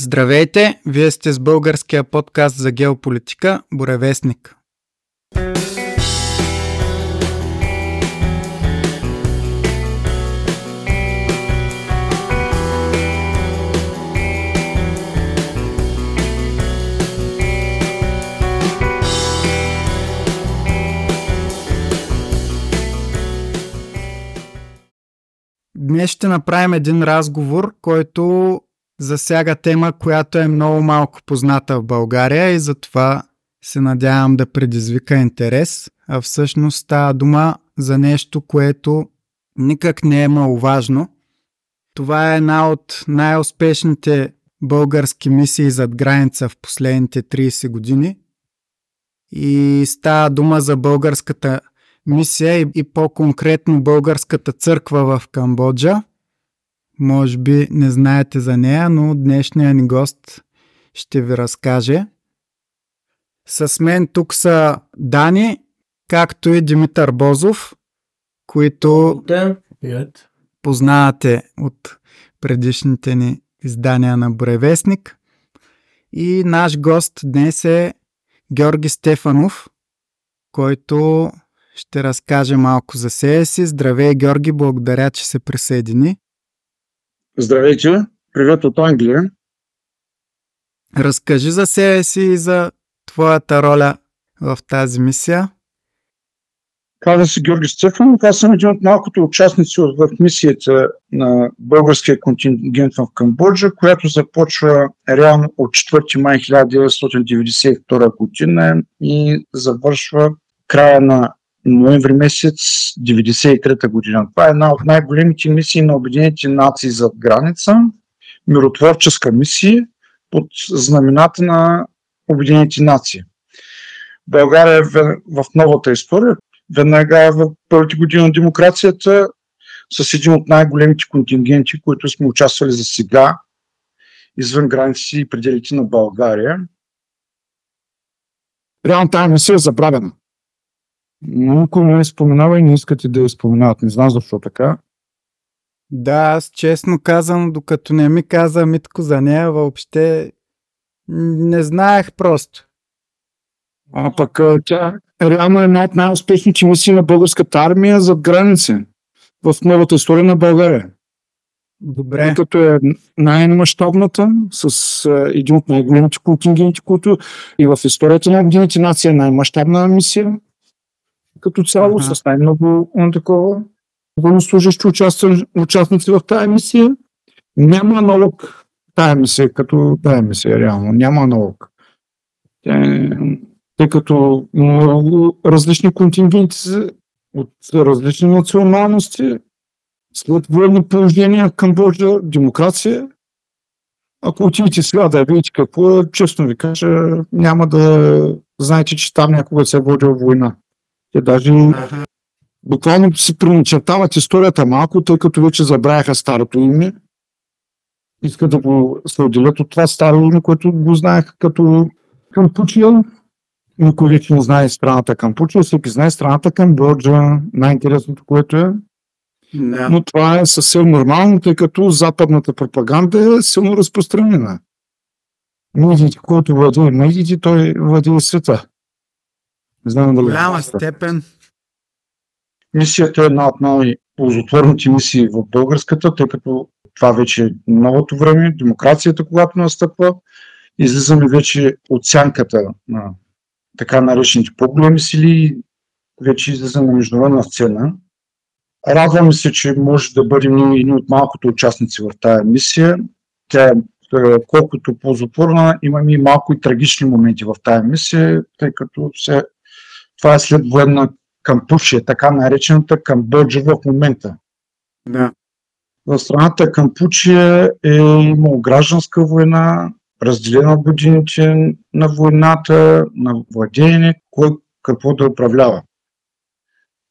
Здравейте! Вие сте с българския подкаст за геополитика Боревестник. Днес ще направим един разговор, който засяга тема, която е много малко позната в България и затова се надявам да предизвика интерес. А всъщност става дума за нещо, което никак не е маловажно. Това е една от най-успешните български мисии зад граница в последните 30 години. И става дума за българската мисия и, и по-конкретно българската църква в Камбоджа. Може би не знаете за нея, но днешният ни гост ще ви разкаже. С мен тук са Дани, както и Димитър Бозов, които познавате от предишните ни издания на Бревестник. И наш гост днес е Георги Стефанов, който ще разкаже малко за себе си. Здравей, Георги, благодаря, че се присъедини. Здравейте, привет от Англия. Разкажи за себе си и за твоята роля в тази мисия. Каза се Георги Стефанов. Аз съм един от малкото участници в мисията на българския контингент в Камбоджа, която започва реално от 4 май 1992 година и завършва края на ноември месец 1993 година. Това е една от най-големите мисии на Обединените нации зад граница, миротворческа мисия под знамената на Обединените нации. България е в новата история, веднага в първите години на демокрацията, с един от най-големите контингенти, които сме участвали за сега, извън граници и пределите на България. Реално тази мисия е забравена. Никой не споменава и не искате да я споменават. Не знам защо така. Да, аз честно казвам, докато не ми каза Митко за нея, въобще не знаех просто. А пък тя реално е една от най-успешните мисии на българската армия зад граница в новата история на България. Добре. Като е най-мащабната, с един от най-големите контингенти, които и в историята на Обединените нации е най-мащабна мисия. Като цяло, Аха. с най-много а, такова военнослужащи участни- участници в тази мисия. Няма аналог тая мисия, като тая мисия, реално. Няма аналог. Тя- Тъй като много различни контингенти от различни националности, след военни положения в Камбоджа, демокрация. Ако отидете сега да видите какво е, честно ви кажа, няма да знаете, че там някога се е водила война. Те даже буквално си преначертават историята малко, тъй като вече забравяха старото име. Искат да го се отделят от това старо име, което го знаеха като Кампучия. Никой вече не знае страната Кампучия, всеки знае страната Камбоджа. Най-интересното, което е, Да. но това е съвсем нормално, тъй като западната пропаганда е силно разпространена. Медиите, който владее медиите, той владее света. Не знам дали. голяма степен. Мисията е една от най-ползотворните мисии в българската, тъй като това вече е новото време, демокрацията, когато настъпва, излизаме вече от сянката на така наречените по-големи сили, вече излизаме на международна сцена. Радваме се, че може да бъдем едни от малкото участници в тази мисия. Тя е е, колкото ползотворна, имаме и малко и трагични моменти в тази мисия, тъй като се, това е след военна Кампушия, така наречената Камбоджа в момента. Да. В страната Кампучия е имало гражданска война, разделена от годините на войната, на владеене, кой какво да управлява.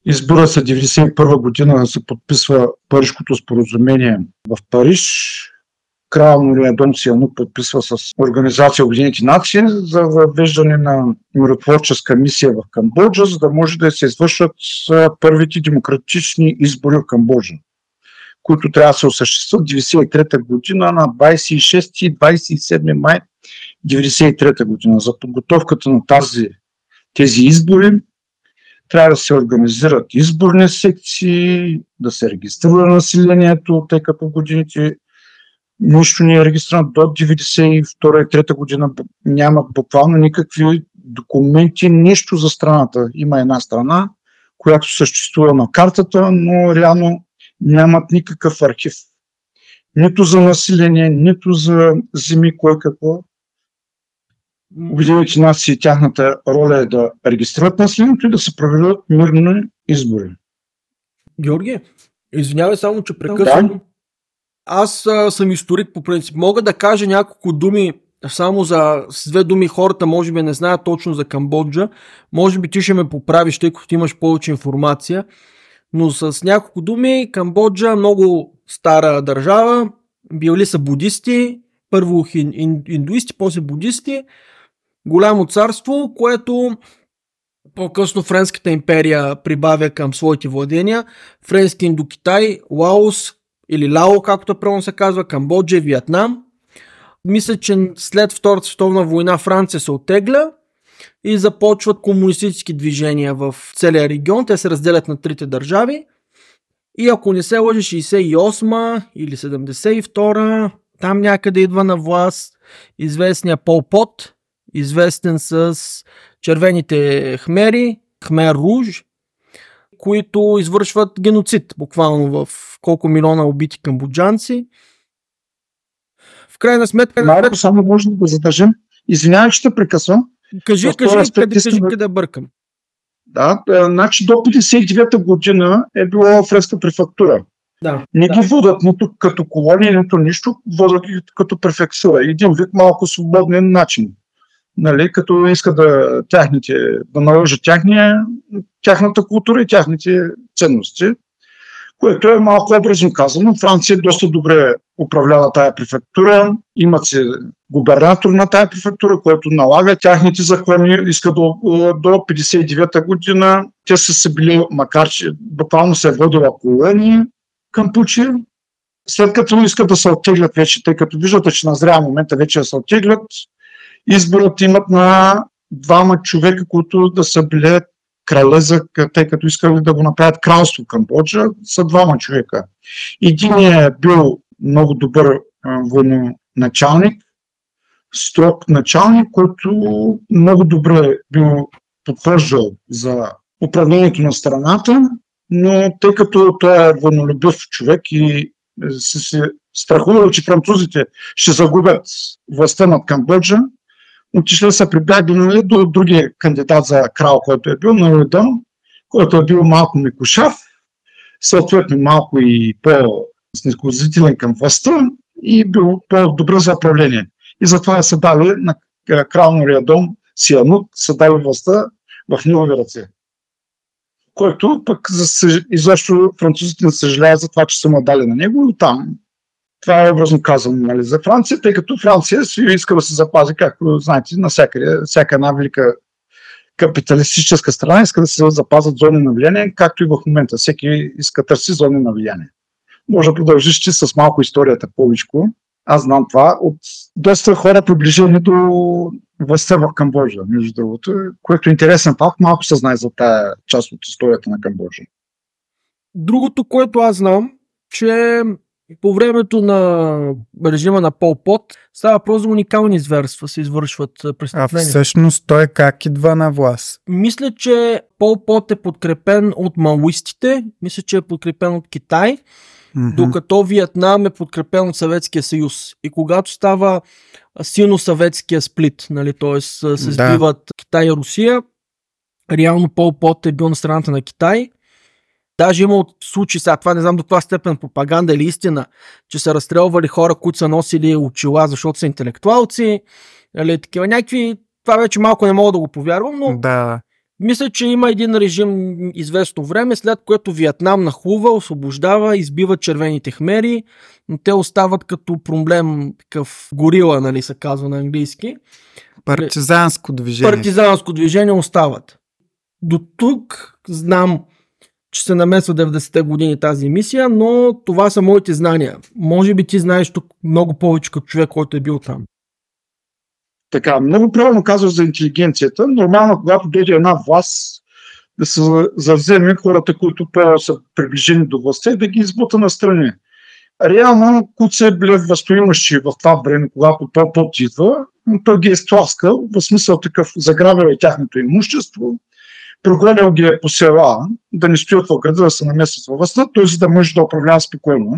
Избира се 1991 година да се подписва Парижкото споразумение в Париж. Крал Мория Дом Сианук подписва с Организация Обединените нации за въвеждане на миротворческа мисия в Камбоджа, за да може да се извършват а, първите демократични избори в Камбоджа които трябва да се осъществят 1993 година на 26 и 27 май 1993 година. За подготовката на тази, тези избори трябва да се организират изборни секции, да се регистрира населението, тъй като годините нищо не е регистрирано до 1992-1993 година. Няма буквално никакви документи, нищо за страната. Има една страна, която съществува на картата, но реално нямат никакъв архив. Нито за население, нито за земи, кое какво. Обединените нации, тяхната роля е да регистрират населението и да се проведат мирни избори. Георги, извинявай само, че прекъсвам. Да? Аз а, съм историк по принцип. Мога да кажа няколко думи само за с две думи хората може би не знаят точно за Камбоджа. Може би ти ще ме поправиш, тъй като имаш повече информация. Но с няколко думи, Камбоджа много стара държава. Били са будисти, първо индуисти, после будисти. Голямо царство, което по-късно Френската империя прибавя към своите владения. Френски Индокитай, Лаос или Лао, както правилно се казва, Камбоджа и Виетнам. Мисля, че след Втората световна война Франция се отегля и започват комунистически движения в целия регион. Те се разделят на трите държави. И ако не се лъжи 68 или 72 там някъде идва на власт известния Пол Пот, известен с червените хмери, Хмер Руж, които извършват геноцид, буквално в колко милиона убити камбоджанци. В крайна сметка... Марко, само може да задържим. Извинявай, че те прекъсвам. Кажи, кажи, къде, кажи, къде бъркам. Да, е, значи до 59-та година е било фреска префектура. Да, не да. ги водят нито като колония, нито нищо, водят ги като префектура. Един вид малко свободен начин. Нали, като иска да, тяхните, да наложат тяхния, тяхната култура и тяхните ценности, което е малко образно казано. Франция доста добре управлява тая префектура, имат се губернатор на тая префектура, който налага тяхните закони, иска до, до 59-та година. Те са се били, макар че буквално се е водила колония към Пучи, след като искат да се оттеглят вече, тъй като виждате, че назрява момента вече да се оттеглят, изборът имат на двама човека, които да са били краля, за, тъй като искали да го направят кралство Камбоджа, са двама човека. Един е бил много добър военачалник, строг началник, който много добре бил подхождал за управлението на страната, но тъй като той е военолюбив човек и се, се че французите ще загубят властта над Камбоджа, отишли са прибягнали до другия кандидат за крал, който е бил на Ройдън, който е бил малко мекушав, съответно малко и по-снисходителен към властта и бил по-добър за управление. И затова са дали на крал на Риадон Сианук, са дали властта в негови ръце. Който пък за, изобщо французите не съжаляват за това, че са му дали на него и там това е образно казано нали, за Франция, тъй като Франция си иска да се запази, както знаете, навсякъде, всяка една велика капиталистическа страна иска да се запазят зони на влияние, както и в момента. Всеки иска търси зони на влияние. Може да продължиш ти с малко историята повечко. Аз знам това от доста хора приближени до властта в Камбоджа, между другото, което е интересен факт. Малко се знае за тази част от историята на Камбоджа. Другото, което аз знам, че по времето на режима на Пол Пот става въпрос за уникални зверства, се извършват престъпления. А всъщност той как идва на власт? Мисля, че Пол Пот е подкрепен от малуистите, мисля, че е подкрепен от Китай, mm-hmm. докато Виетнам е подкрепен от Съветския съюз. И когато става силно-съветския сплит, нали, т.е. се сбиват да. Китай и Русия, реално Пол Пот е бил на страната на Китай, Даже има от случаи, сега това не знам до каква степен пропаганда или истина, че са разстрелвали хора, които са носили очила, защото са интелектуалци, или такива някакви, това вече малко не мога да го повярвам, но да. мисля, че има един режим известно време, след което Виетнам нахлува, освобождава, избива червените хмери, но те остават като проблем, такъв горила, нали се казва на английски. Партизанско движение. Партизанско движение остават. До тук знам че се намесва 90-те години тази мисия, но това са моите знания. Може би ти знаеш тук много повече като човек, който е бил там. Така, много правилно казваш за интелигенцията. Нормално, когато дойде една власт, да се завземе хората, които са приближени до властта и да ги избута на страни. Реално, които са били възстоимащи в това време, когато Пол Пот идва, той ги е стласкал, в смисъл такъв, заграбил е тяхното имущество, прогонял ги е по села, да не стоят в града, да се намесят във властта, т.е. да може да управлява спокойно.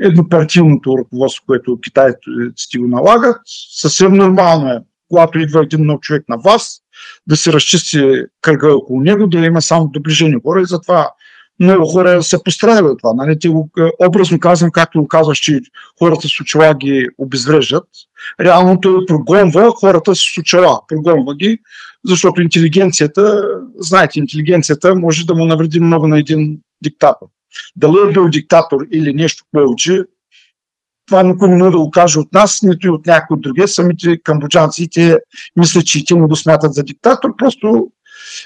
Еднопартийното ръководство, което китайците го налагат, съвсем нормално е, когато идва един нов човек на власт, да се разчисти кръга около него, да има само доближени хора и затова много хора се пострадали от това. Нали? Ти го, е, образно казвам, както го казваш, че хората с очила ги обезвреждат. Реално той прогонва хората с очила. Прогонва ги, защото интелигенцията, знаете, интелигенцията може да му навреди много на един диктатор. Дали е бил диктатор или нещо повече, това никой не може да го каже от нас, нито и от някои от други. Самите камбоджанци, те мислят, че и те му го смятат за диктатор, просто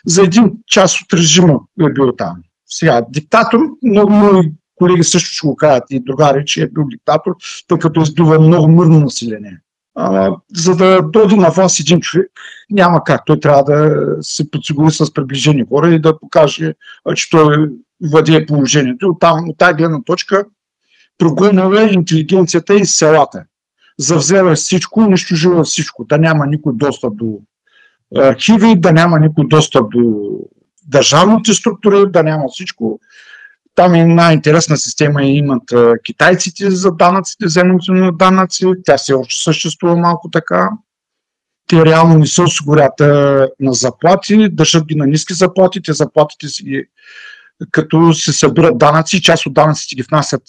за един час от режима е бил там. Сега, диктатор, много мои колеги също ще го кажат и другари, че е бил диктатор, тъй като издува много мирно население. За да дойде на власт един човек, няма как. Той трябва да се подсигури с приближени хора и да покаже, че той владее положението. От, там, от тази гледна точка прогонава интелигенцията и селата. Завзела всичко, унищожила всичко. Да няма никой достъп до архиви, да няма никой достъп до държавните структури, да няма всичко. Там е една интересна система имат китайците за данъците, вземането на данъци. Тя се още съществува малко така. Те реално не се осигурят на заплати, държат ги на ниски заплати. Те заплатите си като се събират данъци, част от данъците ги внасят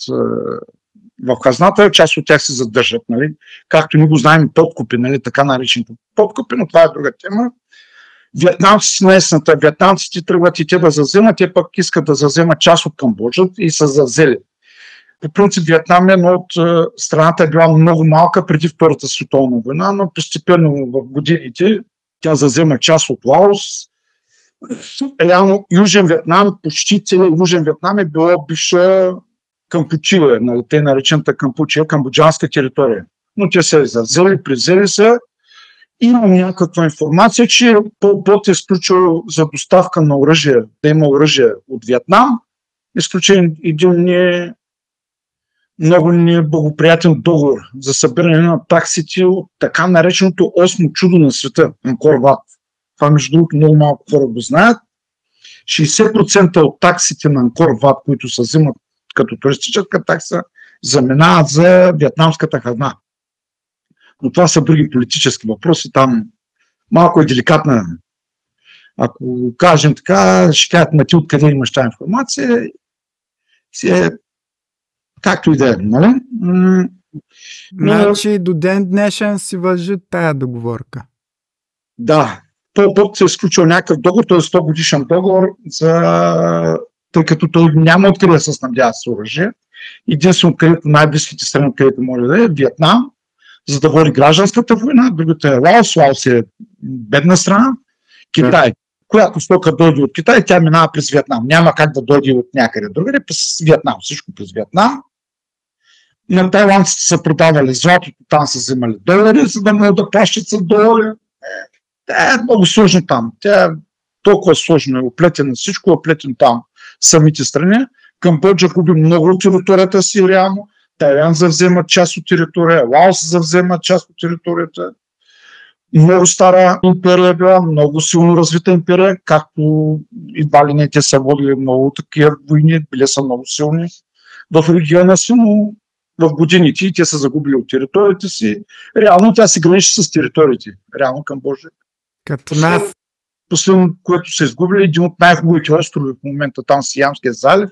в хазната, част от тях се задържат. Нали? Както ни го знаем, подкупи, нали? така наречените подкупи, но това е друга тема. Вьетнамците на есната, вьетнамците тръгват и те да заземат, те пък искат да заземат част от Камбоджа и са зазели. По принцип Вьетнам е едно от страната е била много малка преди Втората световна война, но постепенно в годините тя зазема част от Лаос, реално Южен Вьетнам, почти целият Южен Вьетнам е било бивша Кампучия, нали, те наречената Кампучия, камбоджанска територия. Но те са завзели, превзели са. Имам някаква информация, че Пол е изключил за доставка на оръжие, да има оръжие от Вьетнам. Изключен един не, много неблагоприятен договор за събиране на таксите от така нареченото осмо чудо на света, Анкор Ват. Това, между другото, много малко хора го знаят. 60% от таксите на Анкор Ват, които се взимат като туристическа такса, заминават за вьетнамската хазна. Но това са други политически въпроси. Там малко е деликатна. Ако кажем така, ще кажат, ма ти откъде имаш тази информация, си е както и да е, нали? Значи до ден днешен си въжи тая договорка. Да, той път се е изключил някакъв договор, той е 100 годишен договор, за... тъй като той няма откъде да се снабдява с оръжие. Единствено, където най-близките страни, където може да е, Виетнам, за да води гражданската война, другата е Лаос, Лаос е бедна страна, Китай, която стока дойде от Китай, тя минава през Виетнам. Няма как да дойде от някъде другаде, през Виетнам, всичко през Виетнам. На тайландците са продавали златото, там са вземали долари, за да могат да плащат с долари. Тя е много сложно там. Тя е толкова сложно, е оплетена всичко, е оплетен там самите страни. Камбоджа губи много от територията си реално. Тайван завзема част от територия, Лаос завзема част от територията. Много стара империя била, много силно развита империя, както едва ли не те са водили много такива войни, били са много силни в региона си, но в годините и те са загубили от територията си. Реално тя се граничи с териториите. Реално Камбоджа като нас. Последно, което се изгубили, един от най-хубавите острови в момента там Сиямския залив,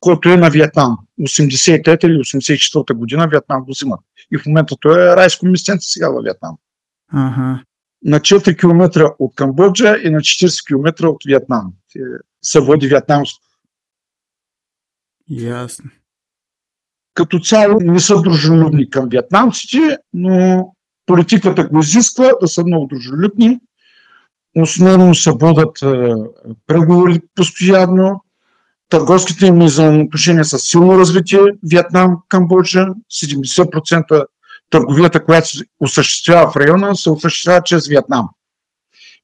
който е на Виетнам. 83 или 84 година Виетнам го взимат. И в момента той е райско местенце сега във Виетнам. Ага. На 4 км от Камбоджа и на 40 км от Виетнам. Се води вьетнамско. Ясно. Като цяло не са дружелюбни към вьетнамците, но политиката го изисква да са много дружелюбни Основно се водят е, преговори постоянно. Търговските им взаимоотношения са силно развитие. Виетнам, Камбоджа, 70% търговията, която се осъществява в района, се осъществява чрез Виетнам.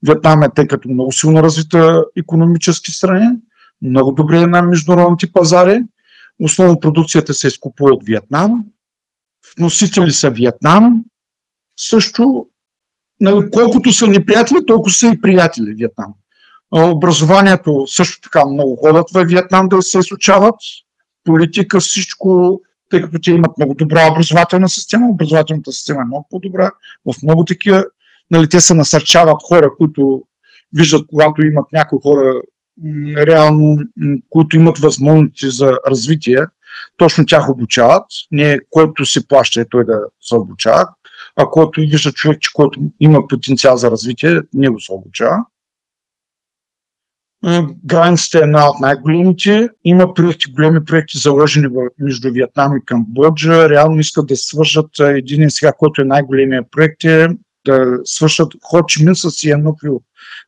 Виетнам е тъй като много силно развита економически страни, много добре е на международните пазари. Основно продукцията се изкупува от Виетнам. Вносители са Виетнам. Също, нали, колкото са неприятели, толкова са и приятели Виетнам. Образованието също така много ходят в Виетнам да се изучават. Политика, всичко, тъй като те имат много добра образователна система. Образователната система е много по-добра. В много такива, нали, те се насърчават хора, които виждат, когато имат някои хора реално, които имат възможности за развитие, точно тях обучават. Не който се плаща е той да се обучава, а който вижда човек, че който има потенциал за развитие, не го се обучава. Границата е една от най-големите. Има проекти, големи проекти заложени между Виетнам и Камбоджа. Реално искат да свържат един сега, който е най-големия проект е да свършат Хочимин с Януквил.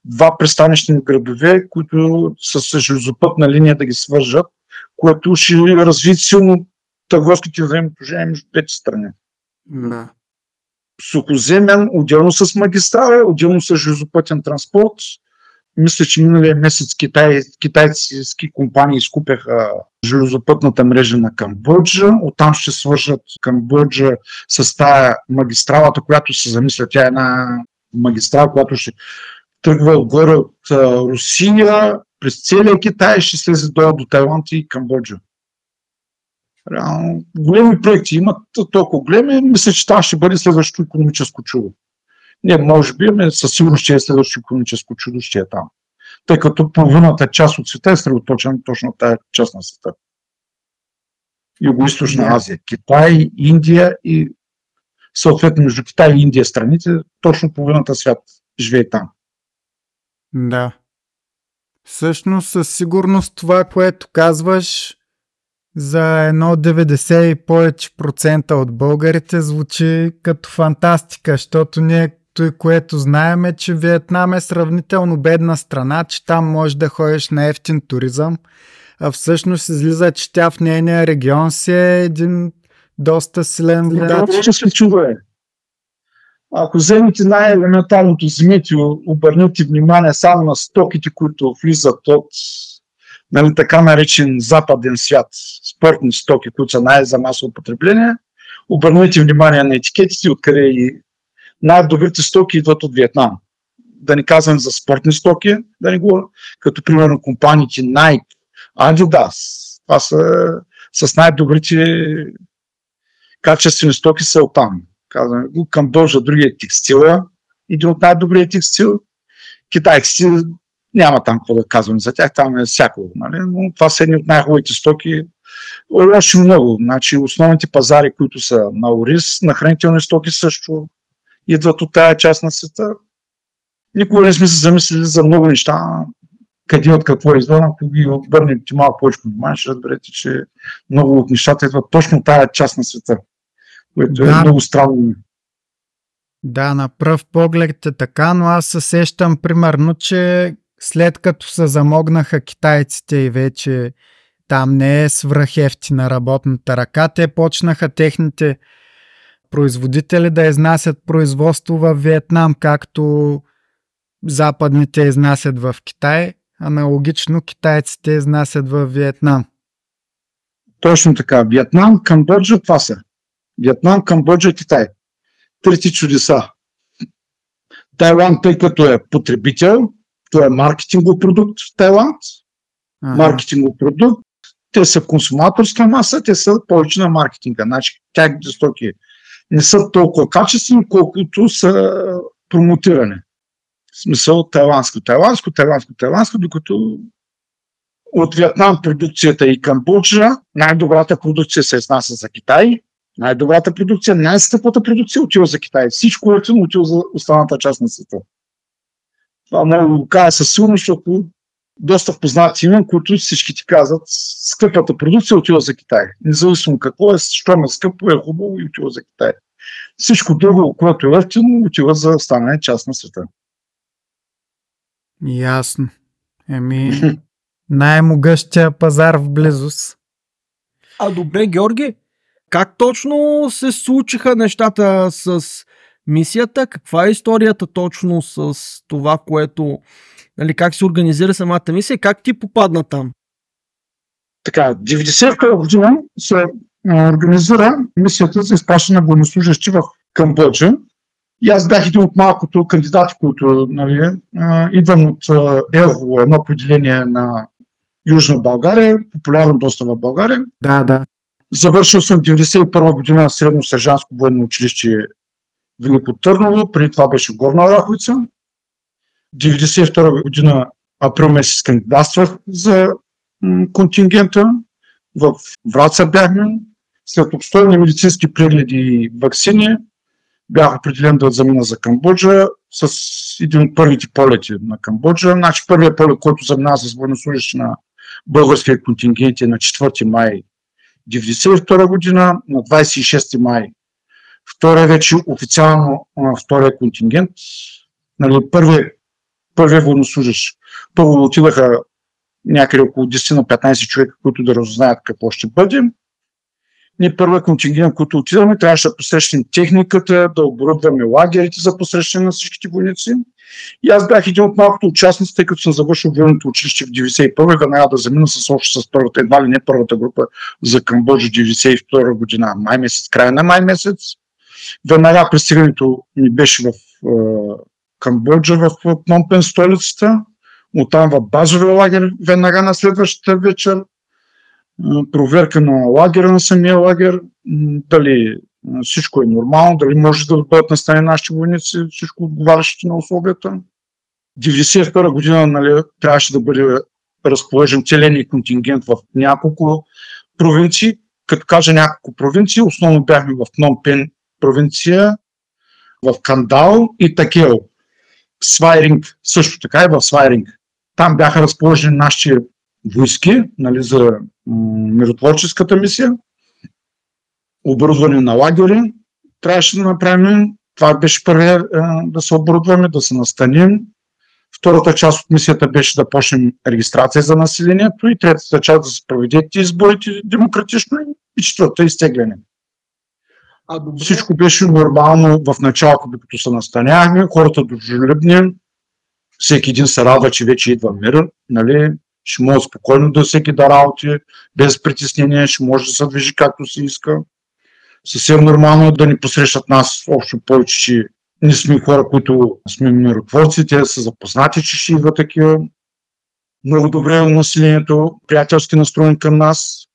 Два пристанищни градове, които с железопътна линия да ги свържат, което ще развие силно търговските взаимоотношения между двете страни. Да. Сухоземен, отделно с магистрала, отделно с железопътен транспорт, мисля, че миналия месец китай, китайски компании изкупяха железопътната мрежа на Камбоджа. Оттам ще свържат Камбоджа с тая магистралата, която се замисля. Тя е една магистрала, която ще тръгва отгоре от Русия, през целия Китай, ще слезе долу до Тайланд и Камбоджа. Реално, големи проекти имат толкова големи, мисля, че това ще бъде следващото економическо чудо. Не, може би, ами със сигурност ще е следващото економическо чудо, ще е там. Тъй като половината част от света е средоточена точно тази част на света. Юго-Источна Азия, Китай, Индия и съответно между Китай и Индия страните, точно половината свят живее там. Да. Всъщност, със сигурност това, което казваш за едно 90 и повече процента от българите звучи като фантастика, защото ние той, което знаем е, че Виетнам е сравнително бедна страна, че там можеш да ходиш на ефтин туризъм, а всъщност излиза, че тя в нейния регион си е един доста силен водач. Да, се чува е. Ако вземете най-елементарното, вземете, обърнете внимание само на стоките, които влизат от нали, така наречен западен свят, спортни стоки, които са най-за масово потребление, обърнете внимание на етикетите, откъде и най-добрите стоки идват от Виетнам. Да не казвам за спортни стоки, да не го, като примерно компаниите Nike, Adidas. Това са с най-добрите качествени стоки са оттам. Казваме го, Камбоджа, другия текстила, един от най-добрия текстил. Китайците няма там какво да казвам за тях, там е всяко, нали? но това са едни от най-хубавите стоки. Още много. Значи, основните пазари, които са на ориз, на хранителни стоки също, идват от тая част на света. Никога не сме се замислили за много неща, къде от какво е извън. Ако ги обърнете малко повече внимание, ще разберете, че много от нещата идват точно от тая част на света, което е да. е много странно. Да, на пръв поглед е така, но аз се сещам примерно, че след като се замогнаха китайците и вече там не е свръхефтина работната ръка, те почнаха техните производители да изнасят производство в Виетнам, както западните изнасят в Китай, аналогично китайците изнасят в Виетнам. Точно така. Виетнам, Камбоджа, това са. Виетнам, Камбоджа Китай. Трети чудеса. Тайланд, тъй като е потребител, той е маркетингов продукт в Тайланд, ага. маркетингов продукт, те са консуматорска маса, те са повече на маркетинга. Значи, тягните стоки не са толкова качествени, колкото са промотирани. В смисъл тайландско, тайландско, тайландско, тайландско, докато от Вьетнам продукцията и Камбоджа, най-добрата продукция се изнася за Китай, най-добрата продукция, най-скъпата продукция отива за Китай. Всичко е отива за останалата част на света. Това много го кажа със сигурност, защото доста познати имам, които всички ти казват, скъпата продукция отива за Китай. Независимо какво е, що е скъпо, е хубаво и отива за Китай. Всичко друго, което е ефтино, отива за останалия част на света. Ясно. Еми, най-могъщия пазар в близост. А добре, Георги, как точно се случиха нещата с мисията? Каква е историята точно с това, което, нали, как се организира самата мисия и как ти попадна там? Така, 92 година се организира мисията за изпращане на военнослужащи в Камбоджа. И аз бях един от малкото кандидати, които нали, идвам от ЕВО, едно поделение на Южна България, популярно доста в България. Да, да. Завършил съм 91 година средно сержантско военно училище Велико Търново, преди това беше Горна Ораховица. 92 година април месец кандидатствах за контингента. В Враца бяхме. След обстойни медицински прегледи и вакцини бях определен да замина за Камбоджа с един от първите полети на Камбоджа. Значи първият полет, който замина с военнослужащи на българския контингент е на 4 май 1992 година, на 26 май. Втория вече официално втория контингент. Нали, първият първия военнослужащ. Първо отидаха някъде около 10 на 15 човека, които да разузнаят какво ще бъде. Ние първият контингент, който отидаме, трябваше да посрещнем техниката, да оборудваме лагерите за посрещане на всичките войници. И аз бях един от малкото участници, тъй като съм завършил военното училище в 91 веднага да замина с още с първата, едва ли не първата група за Камбоджа 92 година, май месец, края на май месец. Веднага пристигането ми беше в Камбоджа, в Пномпен, столицата. Оттам в базовия лагер веднага на следващата вечер. Проверка на лагера, на самия лагер, дали всичко е нормално, дали може да бъдат настани нашите войници, всичко отговарящи на условията. 92 година нали, трябваше да бъде разположен целения контингент в няколко провинции. Като кажа няколко провинции, основно бяхме в Пномпен провинция, в Кандал и Такел. Свайринг също така и в Свайринг. Там бяха разположени нашите войски нали, за миротворческата мисия, оборудване на лагери. Трябваше да направим, това беше първия да се оборудваме, да се настаним. Втората част от мисията беше да почнем регистрация за населението и третата част да се проведете изборите демократично и четвърта изтегляне. А добре. Всичко беше нормално в началото, докато се настаняхме, хората дружелюбни, всеки един се радва, че вече идва мир, нали? ще може спокойно да всеки да работи, без притеснение, ще може да се движи както се иска. Съвсем нормално е да ни посрещат нас общо повече, че ние сме хора, които сме миротворци, те са запознати, че ще идва такива. Много добре е населението, приятелски настроен към нас.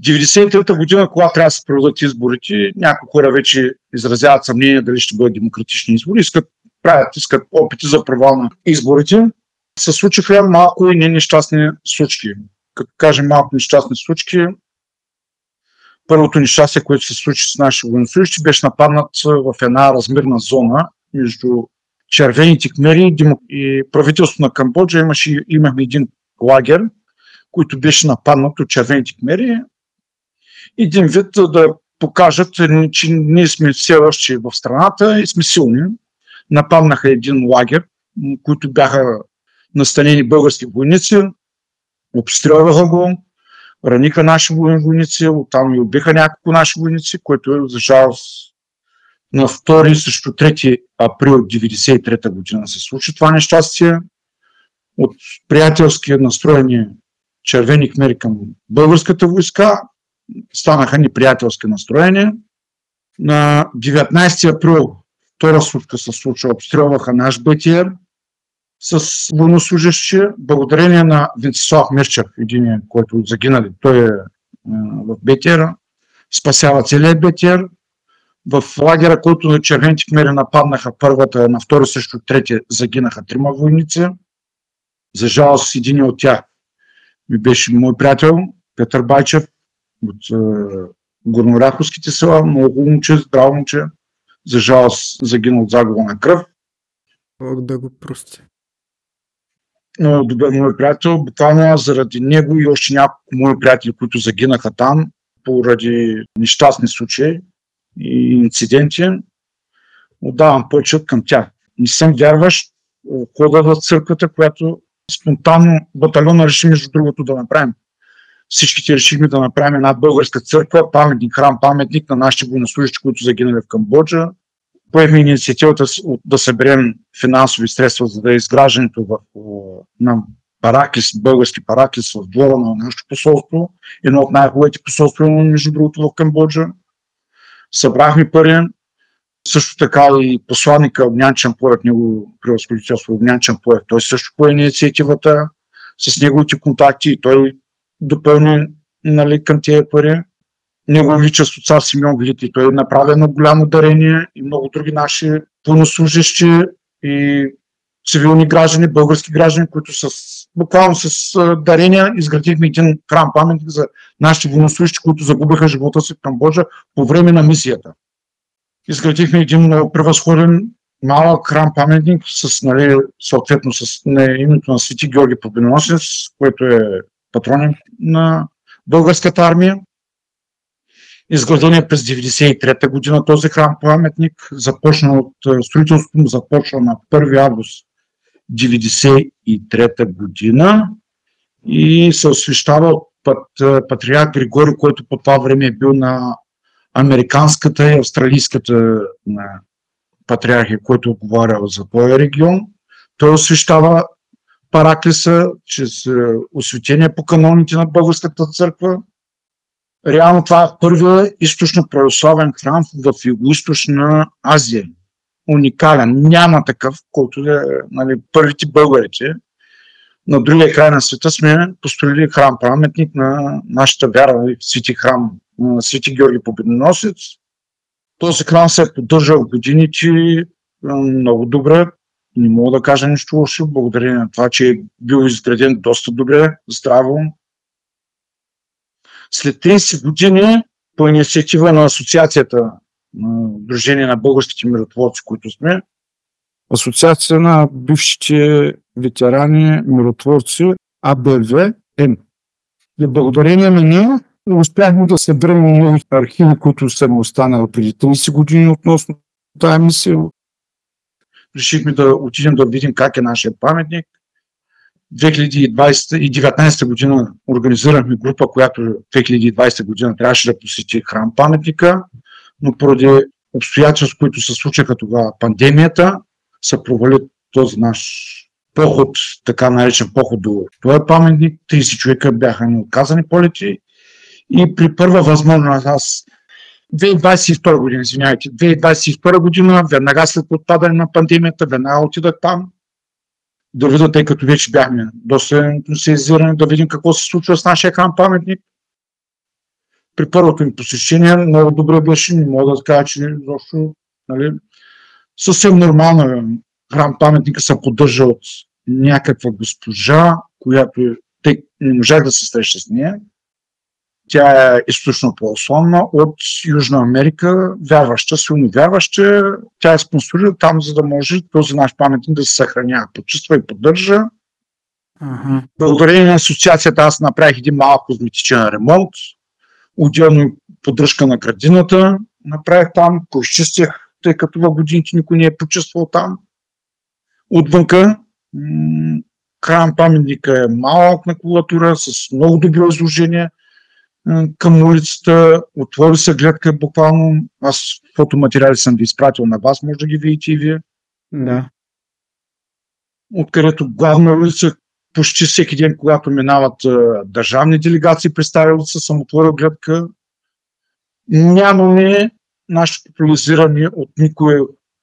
93-та година, когато трябва да се проведат изборите, някои хора вече изразяват съмнение дали ще бъдат демократични избори, искат, правят, искат опити за провал на изборите. Се случиха малко и не нещастни случки. Като кажем малко нещастни случки, първото нещастие, което се случи с нашите военнослужащи, беше нападнат в една размерна зона между червените кмери и правителството на Камбоджа. Имаше, имахме един лагер, който беше нападнат от червените кмери един вид да покажат, че ние сме все още в страната и сме силни. Нападнаха един лагер, които бяха настанени български войници, обстрелваха го, раниха наши войници, оттам и убиха няколко наши войници, което е за жалост на 2 срещу 3 април 1993 година се случи това нещастие. От приятелски настроени червени кмери към българската войска станаха неприятелски настроения. На 19 април втора сутка се случва, обстрелваха наш БТР с военнослужащи. Благодарение на Венцислав Мирчев, един, който загинали, той е в БТР, спасява целият БТР. В лагера, който на червените кмери нападнаха първата, на втора също трети загинаха трима войници. За жалост, един от тях ми беше мой приятел, Петър Байчев, от е, горнораховските села, много момче, здраво момче, за жалост загина от загуба на кръв. Бог да го прости. Но добър мой приятел, буквално заради него и още няколко мои приятели, които загинаха там, поради нещастни случаи и инциденти, отдавам почет към тях. Не съм вярващ, хода в църквата, която спонтанно батальона реши между другото да направим. Всичките решихме да направим една българска църква, паметник, храм, паметник на нашите военнослужащи, които загинали в Камбоджа. Поехме инициативата да съберем финансови средства за да е изграждането в, на параклис, български параклис в двора на нашето посолство, едно от най-хубавите посолства, между другото, в Камбоджа. Събрахме пари, също така и посланника Огнянчен Поев, него превъзходителство Огнянчен Поев, той също по инициативата с неговите контакти и той допълни нали, към тези пари. Него величество цар Симеон Велики, той направи едно голямо дарение и много други наши пълнослужащи и цивилни граждани, български граждани, които с, буквално с дарения изградихме един храм паметник за нашите военнослужащи, които загубиха живота си в Камбоджа по време на мисията изградихме един много превъзходен малък храм паметник с, нали, съответно с не, името на Свети Георги Победоносец, който е патронен на българската армия. Изграден е през 1993 година този храм паметник. Започна от строителството му започва на 1 август 1993 година и се освещава от патриарх Григорий, който по това време е бил на американската и австралийската патриархия, който отговаря за този регион. Той освещава параклиса чрез е, осветение по каноните на Българската църква. Реално това е първият източно православен храм в Юго-Источна Азия. Уникален. Няма такъв, който е нали, първите българите. На другия край на света сме построили храм паметник на нашата вяра в Свети храм Свети Георги Победоносец. Този храм се е поддържал годините много добре. Не мога да кажа нищо лошо, благодарение на това, че е бил изграден доста добре, здраво. След 30 години, по инициатива на Асоциацията на Дружение на българските миротворци, които сме, Асоциация на бившите ветерани миротворци АБВ М. И благодарение на нея успяхме да съберем архиви, които са ми останали преди 30 години относно тази мисия. Решихме да отидем да видим как е нашия паметник. 2019 година организирахме група, която 2020 година трябваше да посети храм паметника, но поради обстоятелства, които се случиха тогава, пандемията, се провали този наш поход, така наречен поход до този паметник. 30 човека бяха ни отказани полети и при първа възможност аз 2022 година, извинявайте, 2022 година, веднага след отпадане на пандемията, веднага отидах там да видя, тъй като вече бяхме доста ентусиазирани, да видим какво се случва с нашия храм паметник. При първото ми посещение много добре беше, не мога да кажа, че защо, нали, съвсем нормално храм паметника се поддържа от някаква госпожа, която те не можах да се среща с нея. Тя е източно православна от Южна Америка, вярваща, силно вярваща. Тя е спонсорира там, за да може този наш паметник да се съхранява, почиства и поддържа. Uh-huh. Благодарение на асоциацията аз направих един малък козметичен ремонт, отделно поддръжка на градината направих там, поизчистих, тъй като в годините никой не е почувствал там. Отвънка храм паметника е малък на кулатура, с много добро изложение – към улицата, отвори се гледка буквално. Аз фотоматериали съм ви изпратил на вас, може да ги видите и вие. Да. Откъдето главна улица, почти всеки ден, когато минават а, държавни делегации, представили се, съм отворил гледка. Нямаме нашето популяризиране от никой,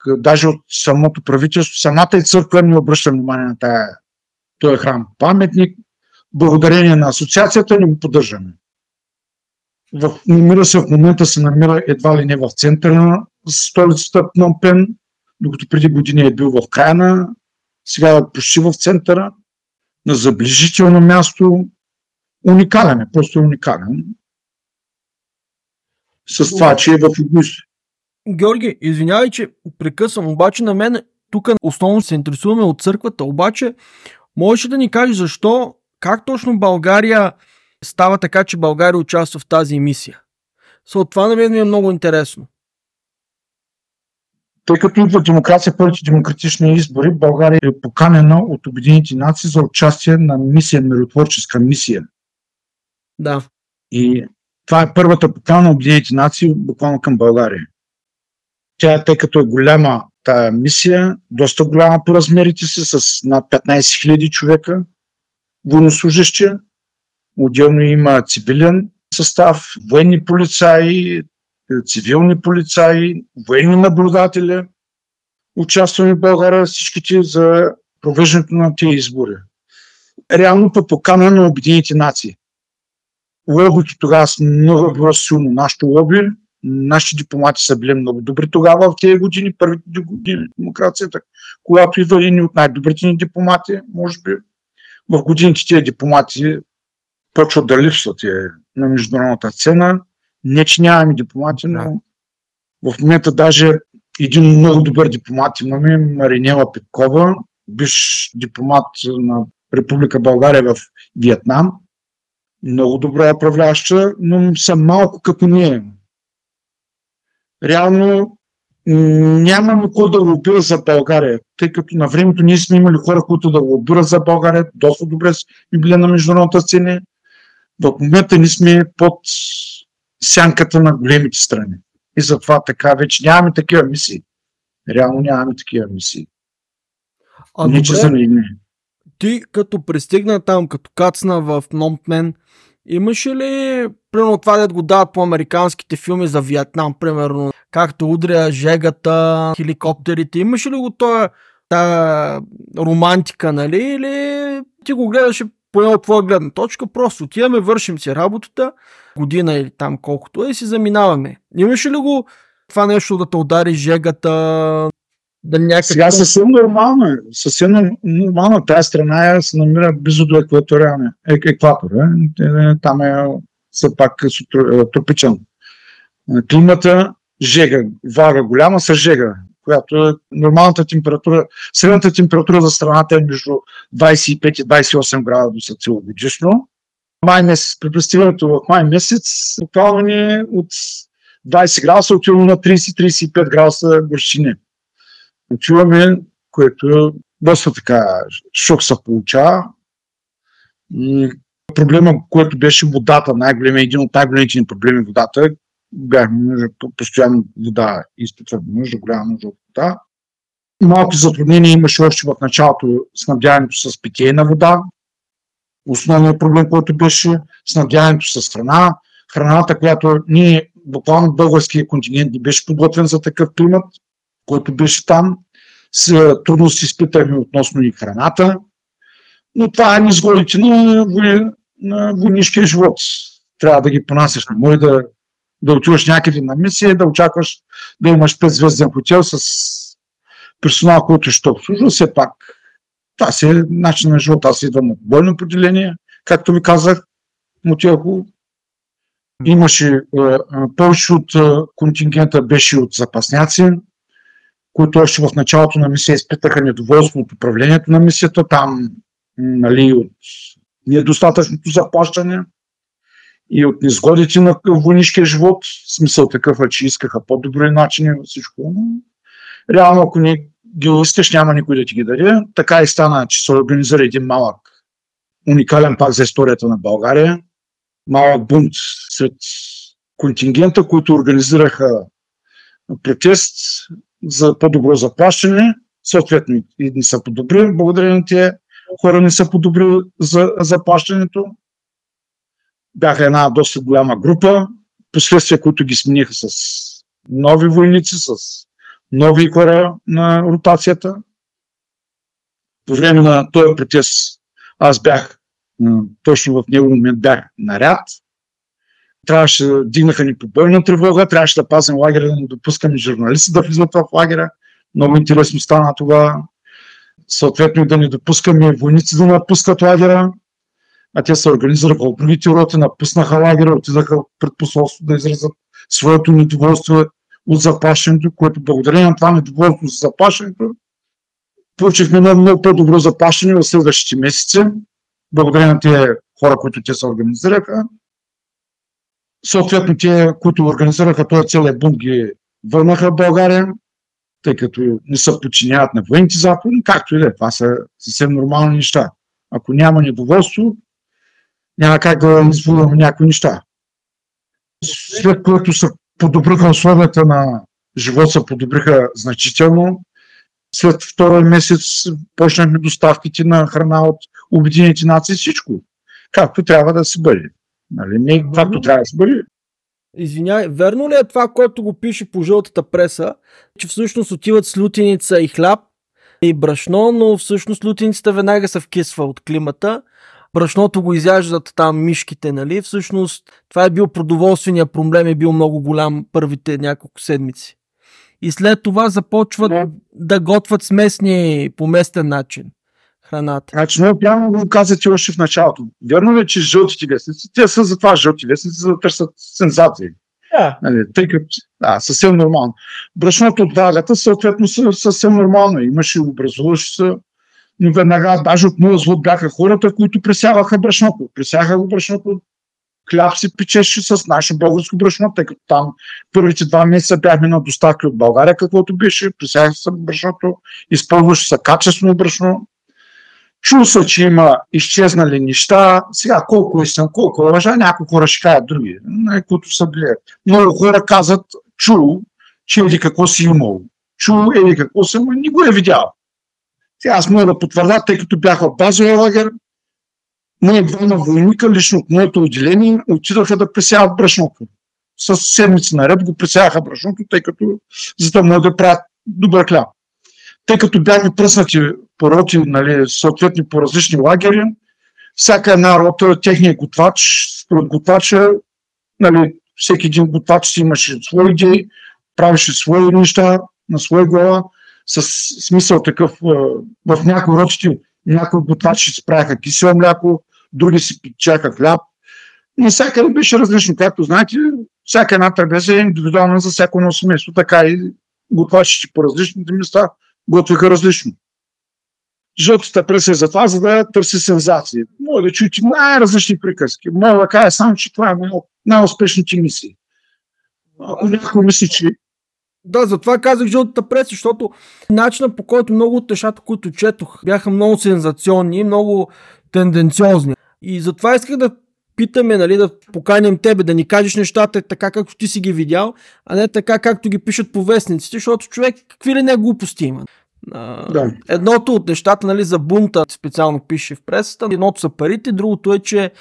даже от самото правителство. Самата и църква не обръща внимание на тая, този храм. Паметник, благодарение на асоциацията, ни го поддържаме в, намира се в момента се намира едва ли не в центъра на столицата Пномпен, докато преди години е бил в края на, сега е почти в центъра, на заближително място. Уникален е, просто уникален. С това, че е в Югоист. Георги, извинявай, че прекъсвам, обаче на мен тук основно се интересуваме от църквата, обаче можеш да ни кажеш защо, как точно България става така, че България участва в тази емисия. So, това на мен ми е много интересно. Тъй като идва демокрация, първите демократични избори, България е поканена от Обединените нации за участие на мисия, миротворческа мисия. Да. И това е първата покана на Обединените нации буквално към България. Тя, тъй като е голяма тая мисия, доста голяма по размерите си, с над 15 000 човека, военнослужащи. Отделно има цивилен състав, военни полицаи, цивилни полицаи, военни наблюдатели. Участваме в България всичките за провеждането на тези избори. Реално по покана на Обединените нации. Лобито тогава много било силно. Нашето лоби, нашите дипломати са били много добри тогава в тези години, първите години демокрацията, когато идва един от най-добрите ни дипломати, може би в годините тези дипломати почват да липсват е, на международната сцена. Не, че нямаме дипломати, но в момента даже един много добър дипломат имаме, Маринела Петкова, биш дипломат на Република България в Виетнам. Много добра управляваща, но са малко като ние. Реално нямаме кой да лобира за България, тъй като на времето ние сме имали хора, които да лобират за България, доста добре сме били на международната сцена. В момента ние сме под сянката на големите страни. И затова така вече нямаме такива мисии. Реално нямаме такива мисии. А не, че са не. Ти като пристигна там, като кацна в Номтмен, имаше ли, примерно това да го дават по американските филми за Виетнам, примерно, както удря жегата, хеликоптерите, имаше ли го това, та романтика, нали, или ти го гледаше поне от твоя гледна точка, просто отиваме, вършим си работата, година или там колкото е и си заминаваме. Имаше ли го това нещо да те удари жегата, да някакъв... Сега съвсем нормално е. Съвсем нормално. Тая страна е, се намира близо до екваториалния е, екватора. Е, там е все пак тропичен. Климата, жега, вага голяма с жега която е нормалната температура, средната температура за страната е между 25 и 28 градуса целогодишно. Май месец, при в май месец, буквално ни е от 20 градуса отиваме на 30-35 градуса горщини. Отиваме, което доста така шок се получава. Проблема, който беше водата, най-големия, един от най-големите ни проблеми водата, бяхме нужда, постоянно вода, изпитваме нужда, голяма нужда от вода. Малки затруднения имаше още в началото снабдяването с питейна вода. Основният проблем, който беше снабдяването с храна. Храната, която ние, буквално българския континент не беше подготвен за такъв климат, който беше там. С трудности изпитахме относно и храната. Но това е низгодите на, на войнишкия живот. Трябва да ги понасяш. Не може да да отиваш някъде на мисия, да очакваш да имаш 5 звезден хотел с персонал, който ще обслужва. Все пак това си е начин на живота. Аз идвам от бойно поделение, както ви казах, Мотиако. Имаше е, е, повече от е, контингента беше от запасняци, които още в началото на мисия изпитаха недоволство от управлението на мисията, там нали, от недостатъчното заплащане и от незгодите на войнишкия живот. Смисъл такъв е, че искаха по-добри начини на всичко. Но реално, ако не ги искаш, няма никой да ти ги даде. Така и стана, че се организира един малък, уникален пак за историята на България. Малък бунт сред контингента, които организираха протест за по-добро заплащане. Съответно и не са подобрили. Благодарение на тия хора не са подобрили за заплащането бяха една доста голяма група, последствия, които ги смениха с нови войници, с нови хора на ротацията. По време на този протест аз бях, точно в него момент бях наряд. Трябваше, дигнаха ни по бойна тревога, трябваше да пазим лагера, да не допускаме журналисти да влизат в лагера. Много интересно стана това. Съответно да не допускаме войници да напускат лагера а те се организираха от другите роти, напуснаха лагера, отидаха пред посолство да изразят своето недоволство от заплащането, което благодарение на това недоволство за заплащането получихме много, много по-добро заплащане в следващите месеци, благодарение на тези хора, които те се организираха. Съответно, те, които организираха този целият бунт, ги върнаха в България. тъй като не се подчиняват на военните заповеди, както и да е. Това са съвсем нормални неща. Ако няма недоволство, няма как да изволваме някои неща. След което се подобриха условията на живот, се подобриха значително. След втория месец почнахме доставките на храна от Обединените нации, всичко. Както трябва да се бъде. Нали? Не както трябва да се бъде, Извинявай, верно ли е това, което го пише по жълтата преса, че всъщност отиват с лютеница и хляб и брашно, но всъщност лютеницата веднага се вкисва от климата. Брашното го изяждат там мишките, нали? Всъщност това е бил продоволствения проблем, е бил много голям първите няколко седмици. И след това започват да, да готвят с местни, по местен начин храната. Значи много прямо го казате още в началото. Верно ли, е, че жълтите вестници, те са за това жълти вестници, за да търсят сензации. Да. Нали, тъй като, да, съвсем нормално. Брашното от валята, съответно, са съвсем нормално. Имаше образуващи се, но веднага, даже от моя звук бяха хората, които пресяваха брашното. Пресяха го брашното, хляб се печеше с наше българско брашно, тъй като там първите два месеца бяхме на доставки от България, каквото беше, пресяха се брашното, изпълваше се качествено брашно, Чул се, че има изчезнали неща. Сега колко е съм, колко е лъжа, няколко хора ще кажат други, които са били. Много хора казват, чул, че еди какво си имал. Чул, еди какво съм, не го е видял. Сега аз мога да потвърда, тъй като бях в базовия лагер, мои двама войника, лично от моето отделение, отидаха да пресяват брашното. С седмици наред го пресяваха брашното, тъй като за да могат да правят добър хляб. Тъй като бяхме пръснати по роти, нали, съответни по различни лагери, всяка една рота, техния готвач, според готвача, нали, всеки един готвач си имаше свои идеи, правеше свои неща на своя глава, с смисъл такъв, в някои ротите някои готвачи си кисело мляко, други си печаха хляб. И всяка беше различно. Както знаете, всяка една трапеза е индивидуална за всяко едно семейство, така и готвачите по различните места готвиха различно. Жълтата преса е за това, за да търси сензации. Може да чуете най-различни приказки. Мога да кажа само, че това е най-успешните мисии. Ако някой мисли, че да, затова казах жълтата преса, защото начинът по който много от нещата, които четох, бяха много сензационни, много тенденциозни. И затова исках да питаме, нали, да поканим тебе, да ни кажеш нещата така, както ти си ги видял, а не така, както ги пишат по вестниците, защото човек какви ли не глупости има. Да. Едното от нещата нали, за бунта специално пише в пресата, едното са парите, другото е, че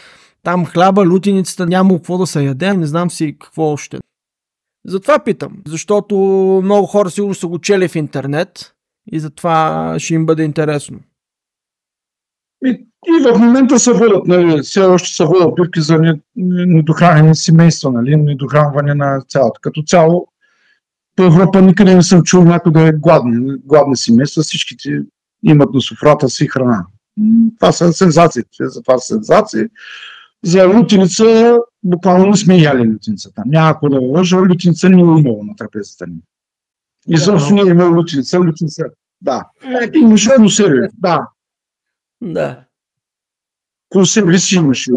там хляба, лутиницата няма какво да се яде, не знам си какво още. Затова питам, защото много хора сигурно са го чели в интернет и затова ще им бъде интересно. И, и в момента се водят, нали, все още се водят битки за недохранени семейства, нали, недохранване на цялото. Като цяло, по Европа никъде не съм чул някой да е гладни, гладни семейства, всичките имат на софрата си храна. Това са сензации. За това са сензации. За лютеница буквално не сме яли лютеница там. Няма какво да лъжа, лютеница не е имало на трапезата ни. И също не е имало лютеница, лютеница. Да. Е, имаше консерви. Да. Да. Консерви си имаше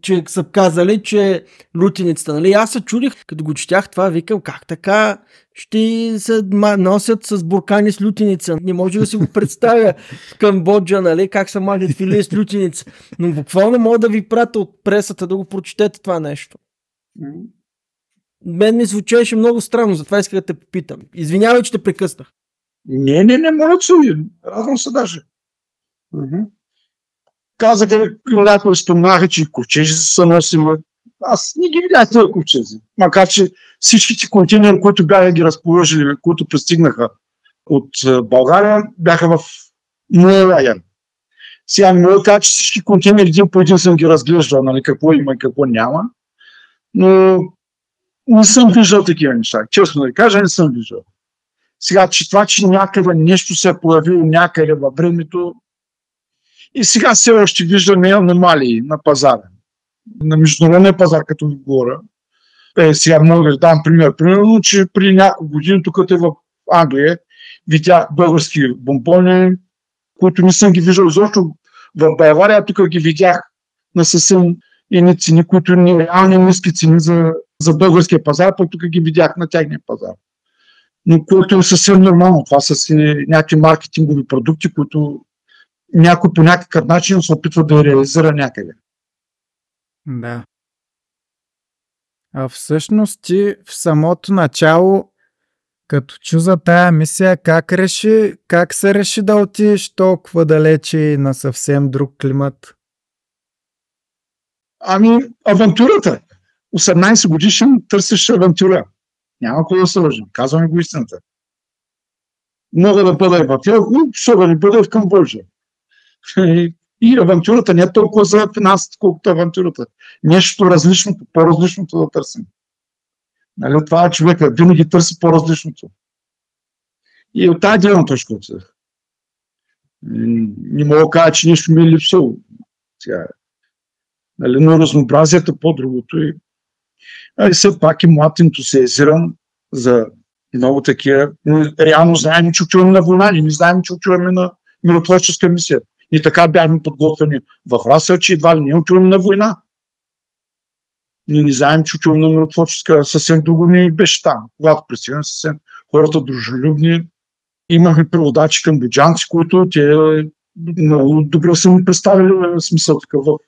че са казали, че лутеницата, нали? Аз се чудих, като го четях това, викам, как така ще се носят с буркани с лютеница. Не може да си го представя в Камбоджа, нали? Как се мажат филе с лютеница. Но буквално мога да ви пратя от пресата да го прочетете това нещо. Мен ми звучеше много странно, затова исках да те попитам. Извинявай, че те прекъснах. Не, не, не, моля се, радвам се даже. Uh-huh казаха, някои спомнаха, че ковчежи са носили. Аз не ги видях тези ковчези. Макар, че всичките контейнери, които бяха ги разположили, които пристигнаха от България, бяха в моя. Сега не мога да че всички контейнери един по един съм ги разглеждал, нали, какво има и какво няма. Но не съм виждал такива неща. Честно да кажа, не съм виждал. Сега, че това, че някъде нещо се е появило някъде във времето, и сега все още виждаме аномалии на пазара. На международния пазар, като ви говоря. Е, сега мога да дам пример. Примерно, че при няколко години, тук е в Англия, видях български бомбони, които не съм ги виждал изобщо в Байвария, тук ги видях на съвсем едни цени, които не реални ниски цени за, за българския пазар, пък тук ги видях на тяхния пазар. но което е съвсем нормално. Това са си някакви маркетингови продукти, които някой по някакъв начин се опитва да реализира някъде. Да. А всъщност ти в самото начало, като чу за тая мисия, как реши, как се реши да отидеш толкова далече и на съвсем друг климат? Ами, авантурата. 18 годишен търсиш авантура. Няма какво да се лъжим. Казваме го истината. Мога да бъда в Елху, ще да не бъда в Камбоджа. И авантюрата не е толкова за финансите, колкото авантюрата. Нещо различното, по-различното да търсим. Нали, това е човека винаги търси по-различното. И от тази гледна точка отидах. Не мога да кажа, че нещо ми е липсало. Сега, нали, но разнообразието по-другото. И, нали, все пак и млад ентусиазиран за много такива. Реално знаем, че отиваме на война, не знаем, че отиваме на миротворческа мисия. И така бяхме подготвени в Расъл, че едва ли не отиваме на война. Ние не знаем, че отиваме на миротворческа, съвсем друго ни беше там. Когато пристигнем съвсем хората дружелюбни, имахме преводачи към биджанци, които те много добре са ми представили смисъл такъв в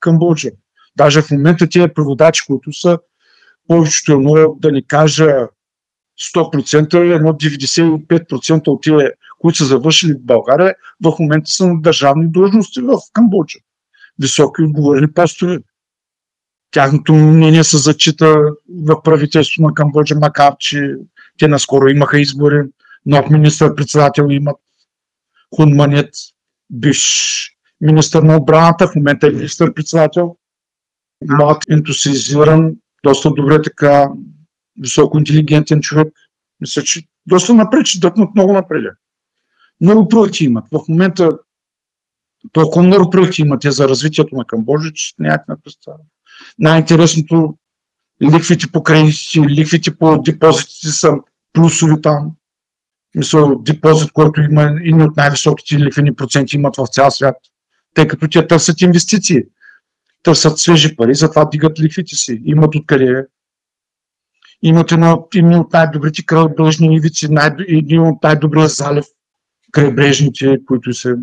Камбоджа. Даже в момента тези преводачи, които са повечето едно, да не кажа 100%, едно 95% от които са завършили в България, в момента са на държавни длъжности в Камбоджа. Високи отговорни пастори. Тяхното мнение се зачита в правителството на Камбоджа, макар че те наскоро имаха избори. Нов министър-председател имат Хунманет, биш министър на отбраната, в момента е министър-председател. Млад, ентусиазиран, доста добре така, високо интелигентен човек. Мисля, че доста напред, че дъпнат много напред. Много проекти имат. В момента толкова много проекти имат за развитието на Камбоджа, че нямате на представа. Най-интересното ликвите по кредити, ликвите по депозитите са плюсови там. Мисля, депозит, който има едни от най-високите ликвени проценти имат в цял свят, тъй като те търсят инвестиции, търсят свежи пари, затова дигат ликвите си, имат откъде. Имат едно, едни от най-добрите крайбрежни ивици, най- един от най-добрия залив, крайбрежните, които са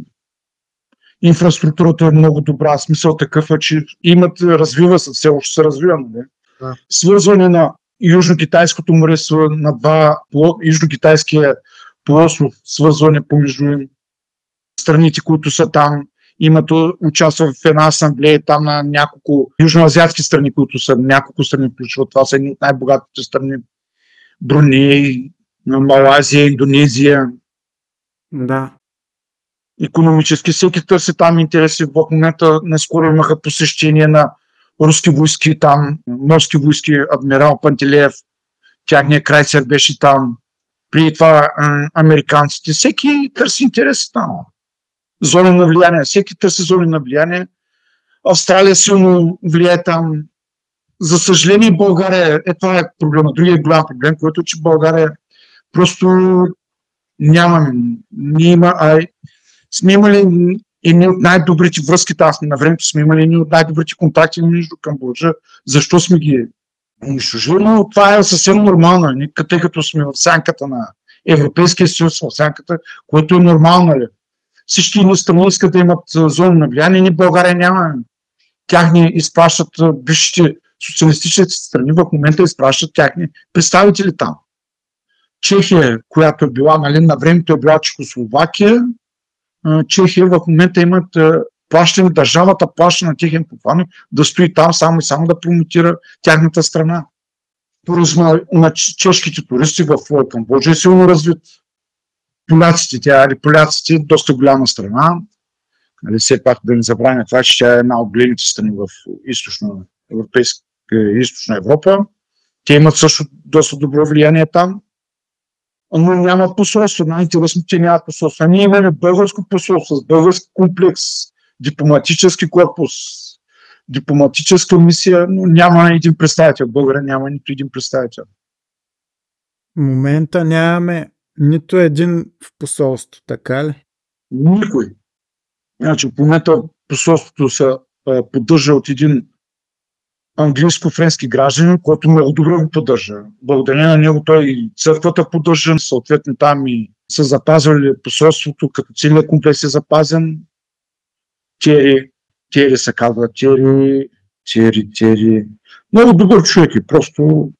инфраструктурата е много добра. Смисъл такъв е, че имат, развива се, все още се развива. Не? Нали? Да. Свързване на Южно-Китайското море на два, Южно-Китайския полуостров, свързване помежду им, страните, които са там, имат участва в една асамблея там на няколко южноазиатски страни, които са няколко страни включват. Това са едни от най-богатите страни. Бруней, Малазия, Индонезия. Да. Економически всеки търси там интереси. В момента наскоро имаха посещение на руски войски там, морски войски, адмирал Пантелеев, тяхния крайцер беше там. При това американците. Всеки търси интереси там зони на влияние. Всеки търси зони на влияние. Австралия силно влияе там. За съжаление, България, е това е проблема. Другия голям проблем, който е, че България просто нямаме. Ние има, а сме имали едни от най-добрите връзки, аз на времето сме имали едни от най-добрите контакти между Камбоджа. Защо сме ги унищожили? Но това е съвсем нормално, тъй като сме в сянката на Европейския съюз, в сянката, което е нормално. Нали? всички ни страни искат да имат зони на влияние, ние България няма. Тях ни изпращат бившите социалистически страни, в момента изпращат тяхни представители там. Чехия, която е била, нали, на времето е била Чехословакия, Чехия в момента имат плащане, държавата плаща на техен посланник да стои там само и само да промотира тяхната страна. Туризма на чешките туристи в Камбоджа е силно развит поляците, тя, нали, поляците доста голяма страна. Нали, все пак да не забравяме това, че тя е една от големите страни в източна, европейска, източна Европа. Те имат също доста добро влияние там. Но няма посолство. Най-интересно, че няма посолство. Ние имаме българско посолство с български комплекс, дипломатически корпус, дипломатическа мисия, но няма един представител. България няма нито един представител. В момента нямаме нито един в посолство, така ли? Никой. Значи, в момента посолството се поддържа от един английско-френски гражданин, който много добре го поддържа. Благодарение на него той и църквата поддържа, съответно там и са запазвали посолството, като целият комплекс е запазен. Тери, Тери се казва, Тери, Тери, Тери. Много добър човек е, просто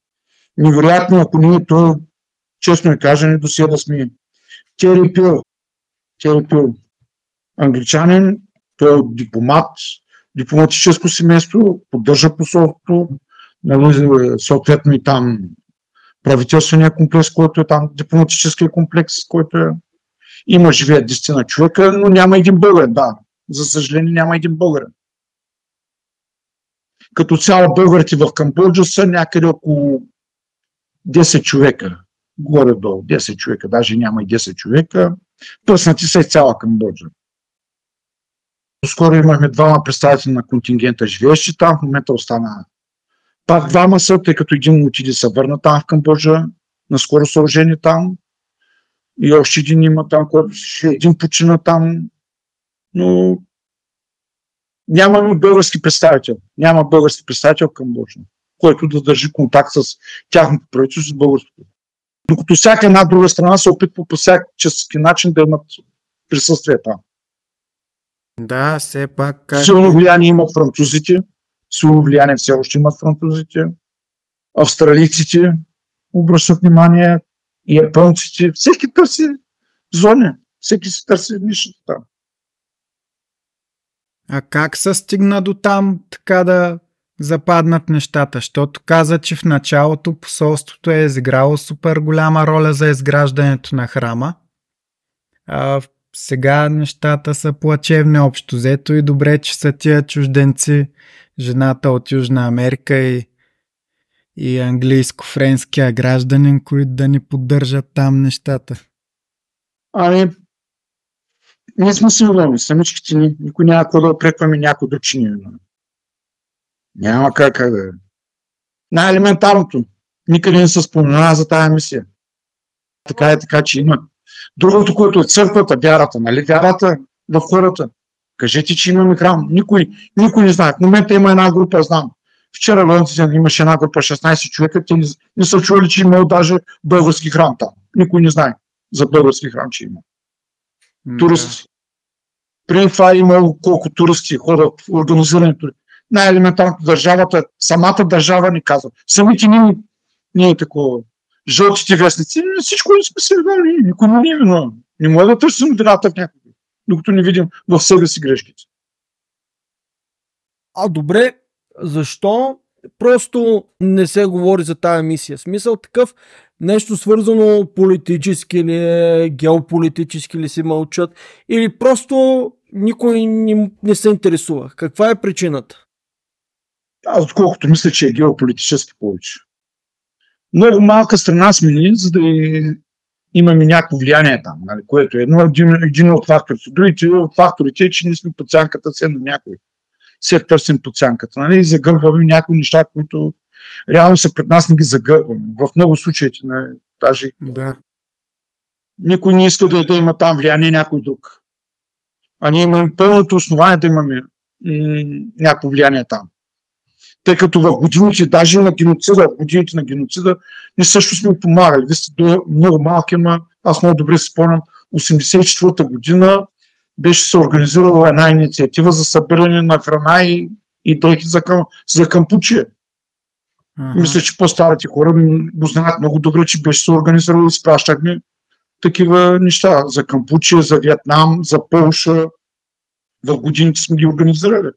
невероятно, ако ние то, честно я кажа, не до да сме. Тери Пил, Тери Пил, англичанин, той е дипломат, дипломатическо семейство, поддържа посолството, нали, съответно и там правителствения комплекс, който е там, дипломатическия комплекс, който е. Има живеят десетина човека, но няма един българин, да. За съжаление няма един българин. Като цяло българите в Камбоджа са някъде около 10 човека. Горе-долу 10 човека, даже няма и 10 човека. Пъснати са и цяла Камбоджа. Скоро имахме двама представители на контингента живеещи там, в момента остана пак двама са, тъй като един отиде се върна там в Камбоджа, наскоро съоръжение там. И още един има там, който един почина там. Но нямаме български представител. Няма български представител към Камбоджа, който да държи контакт с тяхното правителство с българското. Докато всяка една друга страна се опитва по всякакви начин да имат присъствие там. Да, все пак. Как... Силно влияние имат французите, силно влияние все още имат французите, австралийците обръщат внимание, японците, всеки търси зони, всеки се търси нишата там. А как се стигна до там така да западнат нещата? Защото каза, че в началото посолството е изиграло супер голяма роля за изграждането на храма. А сега нещата са плачевни общо взето и добре, че са тия чужденци, жената от Южна Америка и, и английско-френския гражданин, които да ни поддържат там нещата. Ами, ние сме си удобни, самичките ни, никой няма какво да опрекваме някой друг чини. Няма как, как да е. Най-елементарното. Никъде не се споменава за тази мисия. Така е така, че има Другото, което е църквата, вярата, нали? Вярата в хората. Кажете, че имаме храм. Никой, никой не знае. В момента има една група, знам. Вчера в имаше една група 16 човека, те не, не са чували, че има даже български храм там. Никой не знае за български храм, че има. Туристи. При това е имало колко туристи ходят в организирането. Най-елементарното държавата, самата държава ни казва. Самите ние, ние такова жълтите вестници, всичко не сме се видали, никой не е виновен. Не може да търсим вината в някой, докато не видим в себе си грешките. А добре, защо просто не се говори за тая мисия? Смисъл такъв, нещо свързано политически или е, геополитически ли си мълчат, или просто никой не, не се интересува. Каква е причината? Аз отколкото мисля, че е геополитически повече много малка страна сме ние, за да имаме някакво влияние там, нали, което е едно, един, един от факторите. Другите от факторите е, че ние сме под сянката се на някой. Се търсим под сянката, нали, и загърбваме някои неща, които реално са пред нас не ги загърбваме. В много случаите, нали, даже да. никой не иска да, да има там влияние някой друг. А ние имаме пълното основание да имаме някакво влияние там тъй като в годините, даже на геноцида, в годините на геноцида, ние също сме помагали. Вие сте много малки, ама аз много добре си спомням, 84-та година беше се организирала една инициатива за събиране на храна и, и дрехи за, към, за кампучие. Uh-huh. Мисля, че по-старите хора го знаят много добре, че беше се организирало спращахме такива неща за Кампучия, за Виетнам, за Пълша. В годините сме ги организирали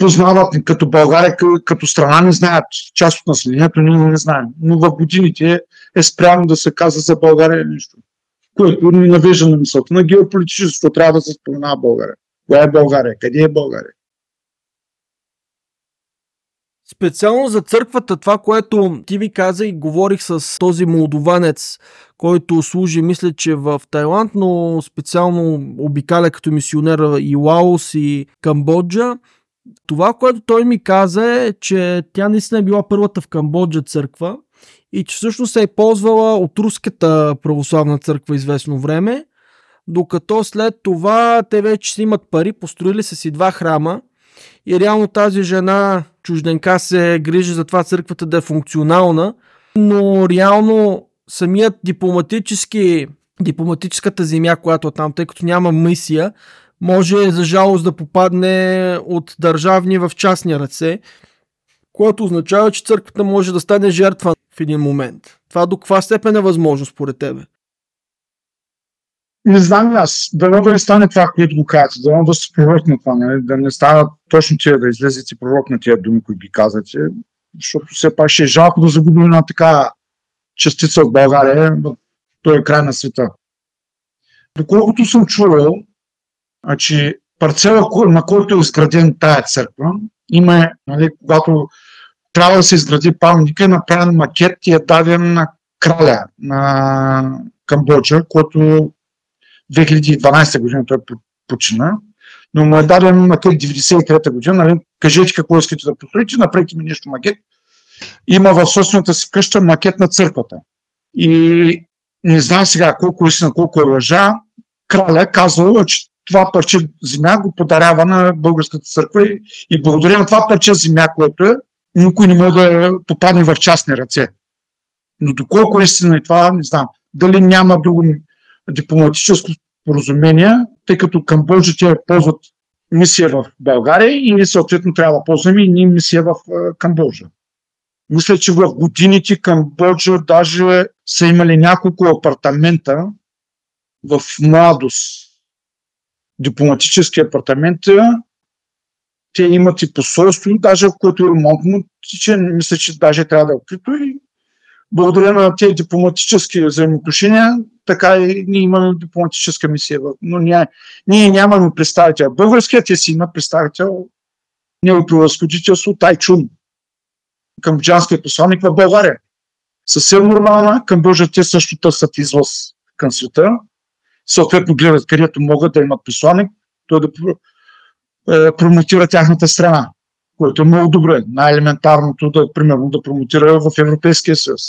познават като България, като страна не знаят част от населението, ние не знаем. Но в годините е спрямо да се казва за България нещо, което ни навежда на мисълта на геополитическото. Трябва да се споменава България. Коя е България? Къде е България? Специално за църквата, това, което ти ви каза и говорих с този молдованец, който служи, мисля, че в Тайланд, но специално обикаля като мисионер и Лаос и Камбоджа, това, което той ми каза е, че тя наистина е била първата в Камбоджа църква и че всъщност се е ползвала от руската православна църква известно време, докато след това те вече си имат пари, построили са си два храма и реално тази жена чужденка се грижи за това църквата да е функционална, но реално самият дипломатически, дипломатическата земя, която е там, тъй като няма мисия, може за жалост да попадне от държавни в частни ръце, което означава, че църквата може да стане жертва в един момент. Това до каква степен е възможно според тебе? Не знам аз. Дано да не стане това, което го казвате. Дано да се пророк на това. Нали? Да не става точно тия, да излезете пророк на тия думи, които ги казвате. Защото все пак ще е жалко да загубим една така частица от България в този край на света. Доколкото съм чувал, значи, парцела, на който е изграден тая църква, има, нали, когато трябва да се изгради паметника, е направен макет и е даден на краля на Камбоджа, който 2012 година той почина, но му е даден макет 93 година, нали, кажете какво искате да построите, направите ми нещо макет. Има в собствената си къща макет на църквата. И не знам сега колко е на колко е лъжа, краля казва, че това парче земя го подарява на българската църква и, и благодаря на това парче земя, което е, никой не може да попадне в частни ръце. Но доколко е истина и това, не знам. Дали няма друго дипломатическо споразумение, тъй като Камбоджа те ползват мисия в България и ние съответно трябва да ползваме и ние мисия в Камбоджа. Мисля, че в годините Камбоджа даже са имали няколко апартамента в младост. Дипломатически апартаменти, те имат и посолство, даже в което ремонтно тиче, мисля, че даже трябва да е открито и благодаря на тези дипломатически взаимоотношения, така и ние имаме дипломатическа мисия. Но ние, ние нямаме представител. Българският те си има представител неговото разходителство Тайчун, камбоджанския посланник в България. Съвсем нормална, Камбоджа те също търсят излъз към света. Съответно гледат където могат да имат посланник, той да е, промотира тяхната страна което е много добре. Най-елементарното да, примерно, да промотира в Европейския съюз.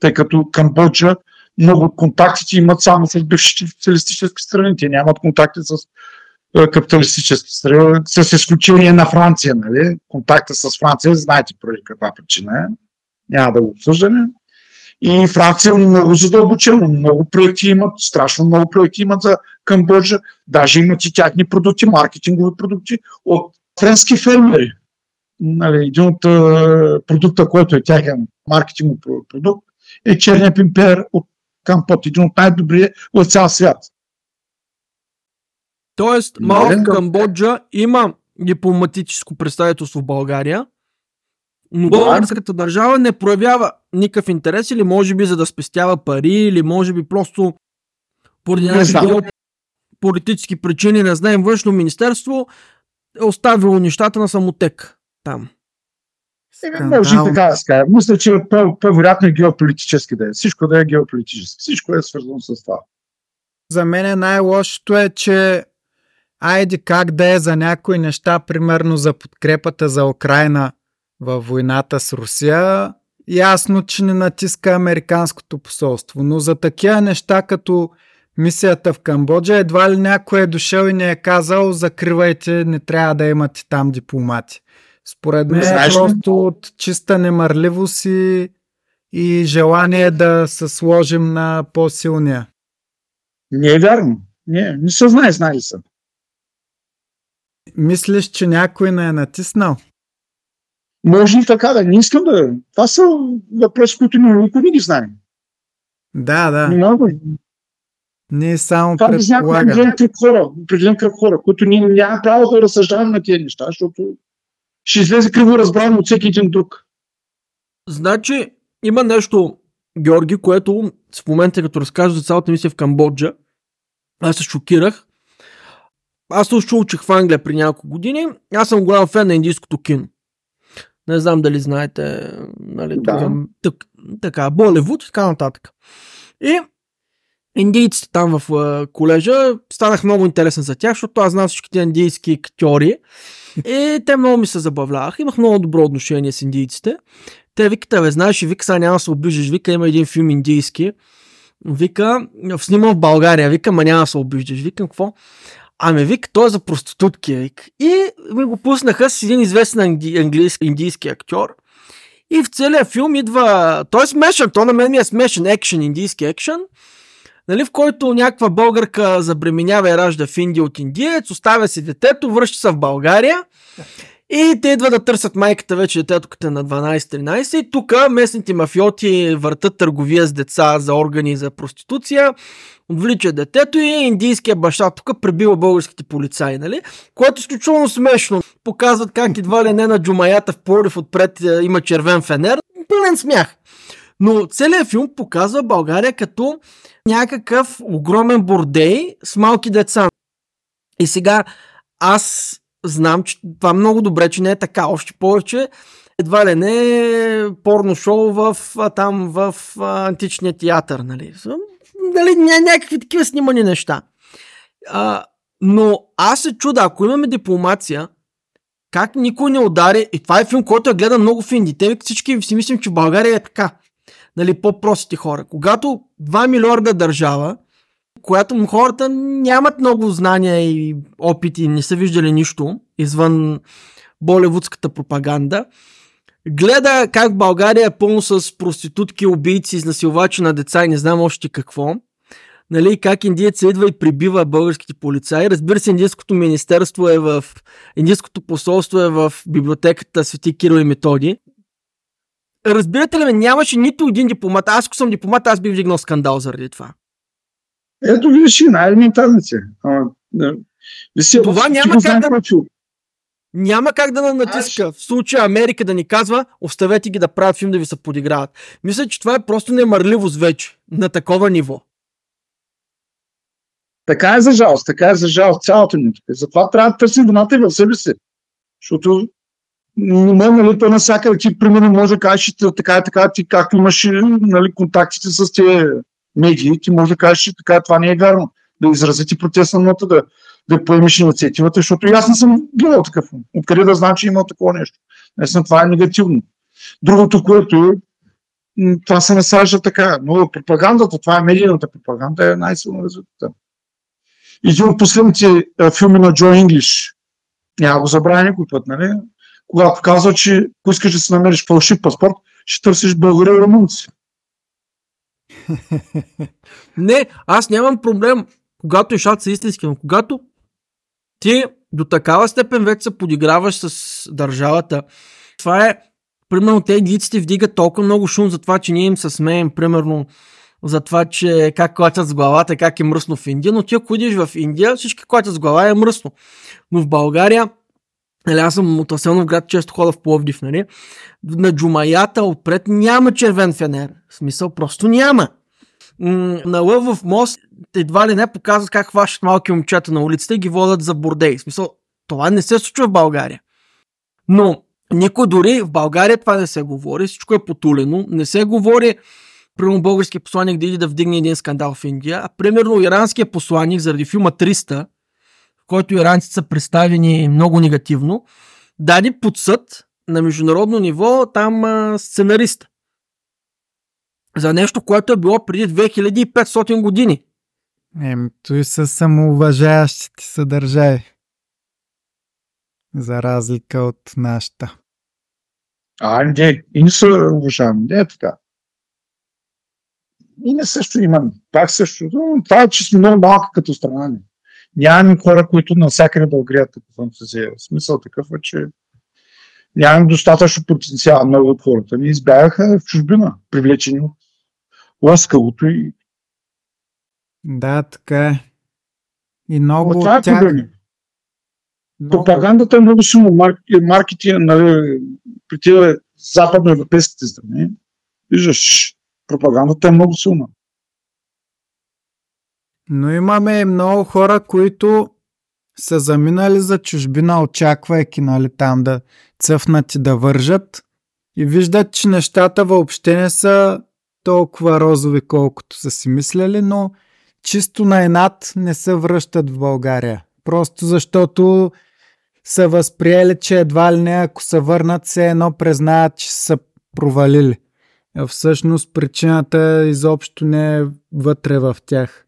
Тъй като Камбоджа много от контактите имат само с бившите социалистически страни. Те нямат контакти с е, капиталистически страни, с изключение на Франция. Нали? Контакта с Франция, знаете поради каква причина е. Няма да го обсъждаме. И Франция много задълбочено, много проекти имат, страшно много проекти имат за Камбоджа, даже имат и тяхни продукти, маркетингови продукти от френски фермери нали, един от продукта, който е тяхен маркетингов продукт, е черния пимпер от Кампот, един от най-добрия в цял свят. Тоест, малко Камбоджа има дипломатическо представителство в България, но българската държава не проявява никакъв интерес или може би за да спестява пари, или може би просто поради някакви политически причини, не знаем, външно министерство е оставило нещата на самотек там. Е, може и така да скажа. Мисля, че по-вероятно е геополитически да е. Всичко да е геополитически. Всичко е свързано с това. За мен най-лошото е, че айде как да е за някои неща, примерно за подкрепата за Украина във войната с Русия, ясно, че не натиска Американското посолство. Но за такива неща, като мисията в Камбоджа, едва ли някой е дошъл и не е казал, закривайте, не трябва да имате там дипломати. Според мен е просто от чиста немърливост и, и желание да се сложим на по-силния. Не е вярно. Не, не се знае, знали са. Мислиш, че някой не е натиснал? Може и така да. Не искам да. Това са въпроси, които никой не ги знае. Да, да. Много. Ние само Това предполагаме. Това е кръг хора, определен кръг хора, които ние нямаме право да разсъждаваме на тези неща, защото ще излезе криво разбрано от всеки един друг. Значи, има нещо, Георги, което в момента, като разкажа за цялата мисия в Камбоджа, аз се шокирах. Аз също учих в Англия при няколко години. Аз съм голям фен на индийското кино. Не знам дали знаете, нали, да. тук, така, Боливуд и така нататък. И индийците там в колежа станах много интересен за тях, защото аз знам всичките индийски актьори и те много ми се забавляваха. Имах много добро отношение с индийците. Те викат, бе, знаеш, вика, сега няма да се обиждаш. Вика, има един филм индийски. Вика, снимам в България. Вика, ма няма да се обиждаш. Викам, какво? Ами вик, той е за проститутки. Вик. И ми го пуснаха с един известен анги, английски, индийски актьор. И в целия филм идва... Той е смешен, то на мен ми е смешен екшен, индийски екшен. Нали, в който някаква българка забременява и ражда в Индия от индиец, оставя си детето, връща се в България и те идват да търсят майката вече детето като е на 12-13 и тук местните мафиоти въртат търговия с деца за органи за проституция, отвлича детето и индийския баща тук пребива българските полицаи, нали? Което е изключително смешно. Показват как едва ли не на джумаята в Пловдив отпред е, има червен фенер. Пълен смях. Но целият филм показва България като някакъв огромен бордей с малки деца. И сега аз знам, че това много добре, че не е така. Още повече едва ли не порно шоу в, там в античния театър, нали? нали ня, някакви такива снимани неща. А, но аз се чуда, ако имаме дипломация, как никой не удари, и това е филм, който е гледан много в Инди. Те всички си мислим, че България е така. Нали, по-простите хора. Когато 2 милиарда държава, която хората нямат много знания и опити, не са виждали нищо извън боливудската пропаганда, гледа как България е пълно с проститутки, убийци, изнасилвачи на деца и не знам още какво. Нали, как индиец идва и прибива българските полицаи. Разбира се, индийското министерство е в... Индийското посолство е в библиотеката Свети Кирил и Методи. Разбирате ли, нямаше нито един дипломат. Аз, ако съм дипломат, аз би вдигнал скандал заради това. Ето виж и най-елементарните. Това няма как да... Няма как да натиска. В случая Америка да ни казва, оставете ги да правят филм да ви се подиграват. Мисля, че това е просто немърливост вече. На такова ниво. Така е за жалост, така е за жалост цялото ни. Затова трябва да търсим вината и в себе си. Защото не нали, то навсякъде ти, примерно, може да кажеш, така и така, ти както имаш нали, контактите с тези медии, ти може да кажеш, че така това не е вярно. Да изразите протестна нота, да, да поемеш инициативата, защото и аз не съм гледал такъв. Откъде да знам, че има такова нещо. Наистина това е негативно. Другото, което е, това се насажда така. Но пропагандата, това е медийната пропаганда, е най-силно развитата. Един от последните филми на Джо Инглиш, няма го забравя никой път, нали? Когато казва, че ако искаш да си намериш фалшив паспорт, ще търсиш българи и румънци. Не, аз нямам проблем, когато нещата са истински, но когато ти до такава степен вече се подиграваш с държавата, това е, примерно, те индийците вдигат толкова много шум за това, че ние им се смеем, примерно, за това, че как клатят с главата, как е мръсно в Индия, но ти ако идиш в Индия, всички клатят с глава е мръсно. Но в България, нали, аз съм от в град, често хода в Пловдив, нали? На джумаята отпред няма червен фенер. В смисъл, просто няма на Лъв в мост едва ли не показват как хващат малки момчета на улицата и ги водят за бордей. В смисъл, това не се случва в България. Но никой дори в България това не се говори, всичко е потулено, не се говори примерно български посланник да иде да вдигне един скандал в Индия, а примерно иранския посланник заради филма 300, в който иранците са представени много негативно, даде под съд на международно ниво там а, сценариста за нещо, което е било преди 2500 години. Ем, той са самоуважаващите се държави. За разлика от нашата. А, не, и не са уважавани. Не е така. И не също имам. Пак също. Това е, че сме много малка като страна. Не. Нямаме хора, които навсякъде да огрият като фантазия. Смисъл такъв е, че нямаме достатъчно потенциал. Много от хората ни избягаха в чужбина, привлечени от ласкавото и... Да, така е. И много това е тях... Много... Пропагандата е много силно. Маркетинг нали, при западноевропейските страни. Виждаш, пропагандата е много силна. Но имаме много хора, които са заминали за чужбина, очаквайки нали, там да цъфнат и да вържат и виждат, че нещата въобще не са толкова розови, колкото са си мисляли, но чисто на енат не се връщат в България. Просто защото са възприели, че едва ли не, ако се върнат, се едно признаят, че са провалили. А всъщност причината изобщо не е вътре в тях.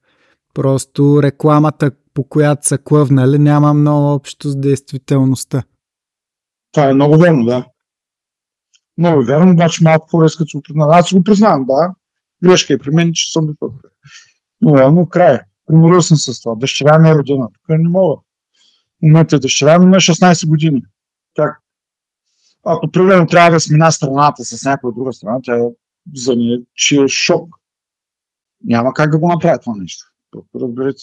Просто рекламата по която са клъвнали, няма много общо с действителността. Това е много верно, да. Много е верно, обаче малко по-резко се признава. Аз го признавам, да. Грешка е при мен, че съм бил Но реално край. Примирил съм с това. Дъщеря ми е родена. Тук не мога. Момента дъщеря ми на 16 години. Как? Ако примерно трябва да смина страната с някоя друга страна, тя за нея, е шок. Няма как да го направя това нещо. Разберете.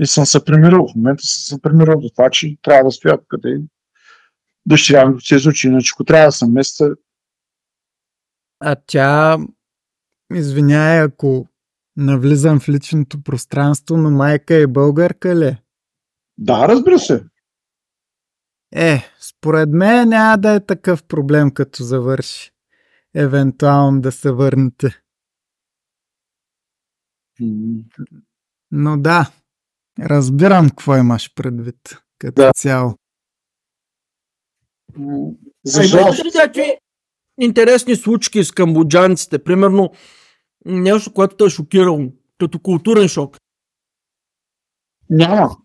И съм се примирил. В момента съм се примирил до това, че трябва да стоя къде дъщеря ми се изучи, иначе ако трябва да съм места. А тя, извиняй, ако навлизам в личното пространство, но майка е българка ли? Да, разбира се. Е, според мен няма да е такъв проблем, като завърши. Евентуално да се върнете. Но да, разбирам какво имаш предвид като да. цяло. За жалост. някакви интересни случки с камбоджанците? Примерно нещо, което те е шокирало, като културен шок. Няма.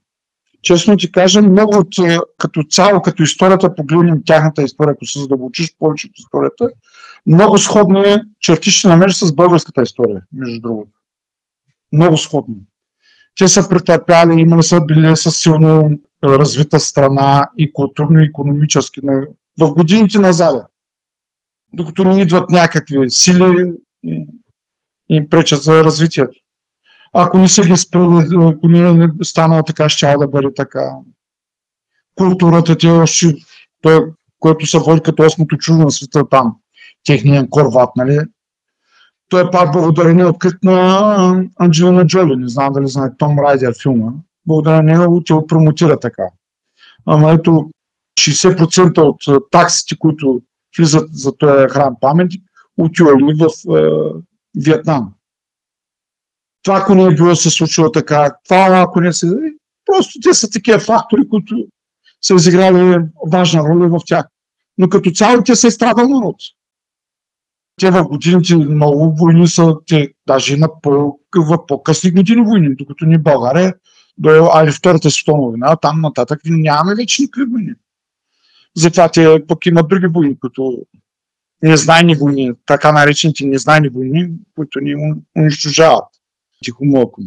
Честно ти кажа, много от, е, като цяло, като историята, погледнем тяхната история, ако се задълбочиш повече от историята, много сходни черти ще намериш с българската история, между другото. Много сходни. Те са претърпяли, имали са били с силно развита страна и културно-економически в годините назад. Докато не идват някакви сили и им пречат за развитието. Ако не се ги спрели, ако не е станало така, ще да бъде така. Културата ти е той, което се води като осмото чудо на света там, техния корват, нали? Той е пак благодарение открит на Анджелина Джоли, не знам дали знае Том Райдер филма. Благодарение него те промотира така. Ама ето 60% от таксите, които влизат за този храм паметник, отивали в е, Виетнам. Това ако не е било се случило така, това ако не се... Просто те са такива фактори, които са изиграли важна роля в тях. Но като цяло те са изстрадал народ. Те в годините много войни са, те даже на по, в по-късни години войни, докато ни България до али Втората световна война, там нататък нямаме вече никакви войни. Затова те пък имат други войни, които незнайни войни, така наречените незнайни войни, които ни унищожават тихомълком.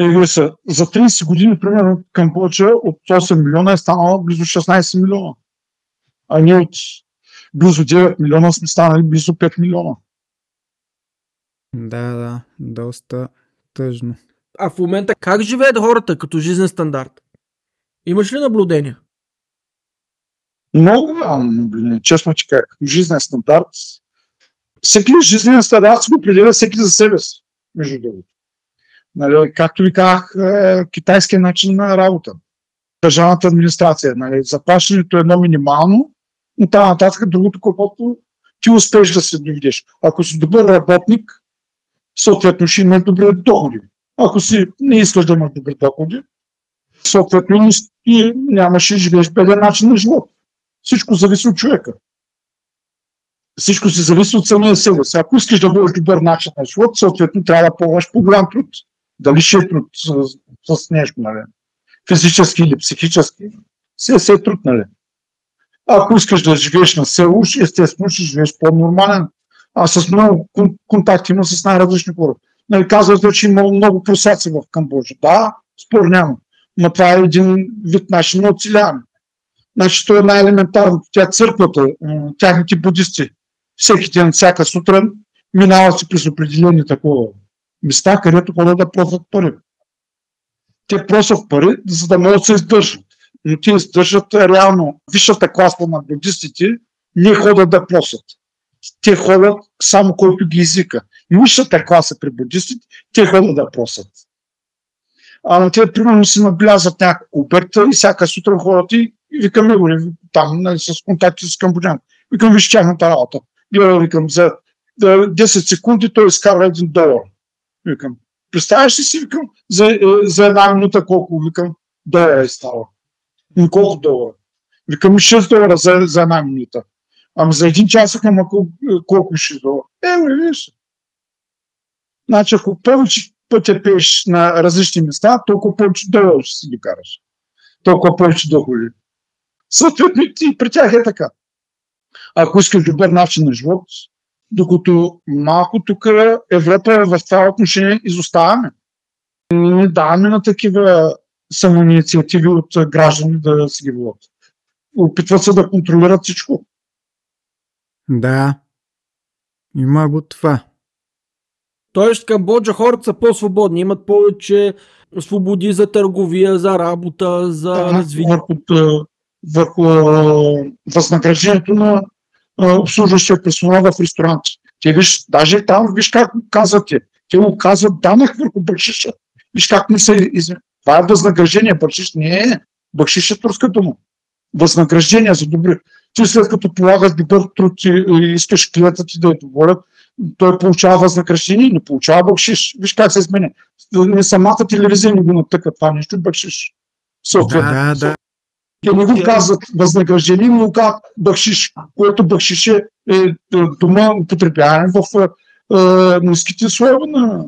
Е, са, за 30 години, примерно, Камбоджа от 8 милиона е станала близо 16 милиона. А ние от близо 9 милиона сме станали близо 5 милиона. Да, да, доста тъжно. А в момента как живеят хората като жизнен стандарт? Имаш ли наблюдения? Много малко наблюдения. Честно ти как. Жизнен стандарт. Всеки жизнен стандарт се определя всеки за себе си, между другото. Нали, както ви казах, е, китайският начин на работа. Държавната администрация. Нали, заплащането е едно минимално, но там нататък другото, което ти успееш да се доведеш. Ако си добър работник, съответно ще имаш добри доходи. Ако си не искаш да имаш добри доходи, съответно и нямаше живееш беден начин на живот. Всичко зависи от човека. Всичко си зависи от самия себе си. Ако искаш да бъдеш добър начин на живот, съответно трябва да полагаш по-голям труд. Дали ще е труд с, с нещо, нали? Физически или психически, се, се е труд, нали? Ако искаш да живееш на село, естествено ще живееш по-нормален. А с много контакти има с най-различни хора. Нали, казвате, че има много просаци в Камбоджа. Да, спор няма. Но това е един вид начин на оцеляване. Значи, това е най-елементарно. Тя църквата, тяхните будисти, всеки ден, всяка сутрин, минават си през определени такова места, където ходят да просят пари. Те просят пари, за да могат да се издържат. Но те издържат реално. Висшата класа на будистите не ходят да просят. Те ходят само който ги езика. Нишата класа при будистите, те ходят да просят. А те, примерно, си наблязат някакво обекта и всяка сутрин ходят и, и викаме го там нали, с контакти с камбоджан. Викам, виж тяхната работа. Гледа, викам, за 10 секунди той изкарва един долар. Викам, представяш ли си, викам, за, е, за една минута колко, викам, долара е става. И колко долара? Викам, 6 долара за, за една минута. Ама за един час, викам, колко, колко ще долара? Е, виж. Значи, ако повече пътя пееш на различни места, толкова повече долу ще си ги караш. Толкова повече доходи. Съответно и при тях е така. Ако искаш добър начин на живот, докато малко тук Европа в това отношение изоставаме. Не даваме на такива самоинициативи от граждани да си ги водят. Опитват се да контролират всичко. Да. Има го това. Тоест, Камбоджа хората са по-свободни, имат повече свободи за търговия, за работа, за да, развитие. Върху, върху възнаграждението на обслужващия персонал в ресторанти. Те виж, даже там, виж как казвате, те му казват данък върху бършиша. Виж как не се из... Това е възнаграждение, бършиш не е. Бършиш е турска дума. Възнаграждение за добри. Ти след като полагаш добър труд и искаш клиента ти да е доволен, той получава възнаграждение, не получава бършиш. Виж как се изменя. Не самата телевизия не го натъка това нещо, бършиш. Съответно. Да, да. Те не го казват възнаграждение, но казват бахшиш, което бахшиш е, е дума употребяване в е, е, ниските слоеве на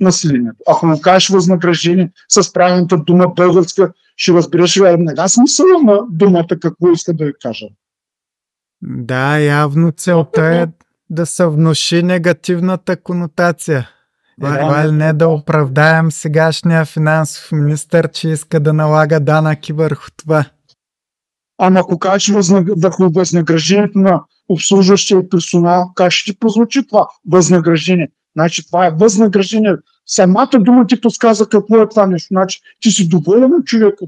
населението. Ако му кажеш възнаграждение с правилната дума българска, ще разбираш веднага смисъла на думата, какво иска да я кажа. Да, явно целта е да се внуши негативната конотация. Едва ли не да оправдаем сегашния финансов министр, че иска да налага данъки върху това. Ама ако кажеш върху възнаграждението на обслужващия персонал, как ще ти прозвучи това възнаграждение? Значи това е възнаграждение. Самата дума ти подсказа какво е това нещо. Значи ти си доволен от човека,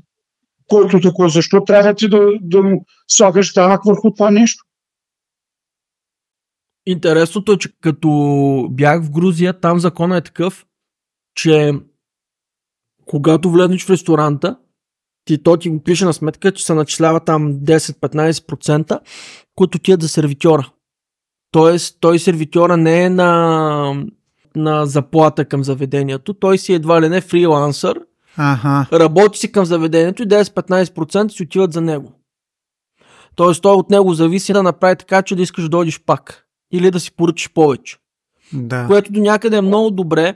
който такова. Защо трябва ти да, да му слагаш данък върху това нещо? Интересното е, че като бях в Грузия, там законът е такъв, че когато влезнеш в ресторанта, ти, то ти го пише на сметка, че се начислява там 10-15%, които ти е за сервитьора. Тоест, той сервитьора не е на, на заплата към заведението, той си едва ли не фрилансър, ага. работи си към заведението и 10-15% си отиват за него. Тоест, той от него зависи да направи така, че да искаш да дойдеш пак. Или да си поръчиш повече. Да. Което до някъде е много добре,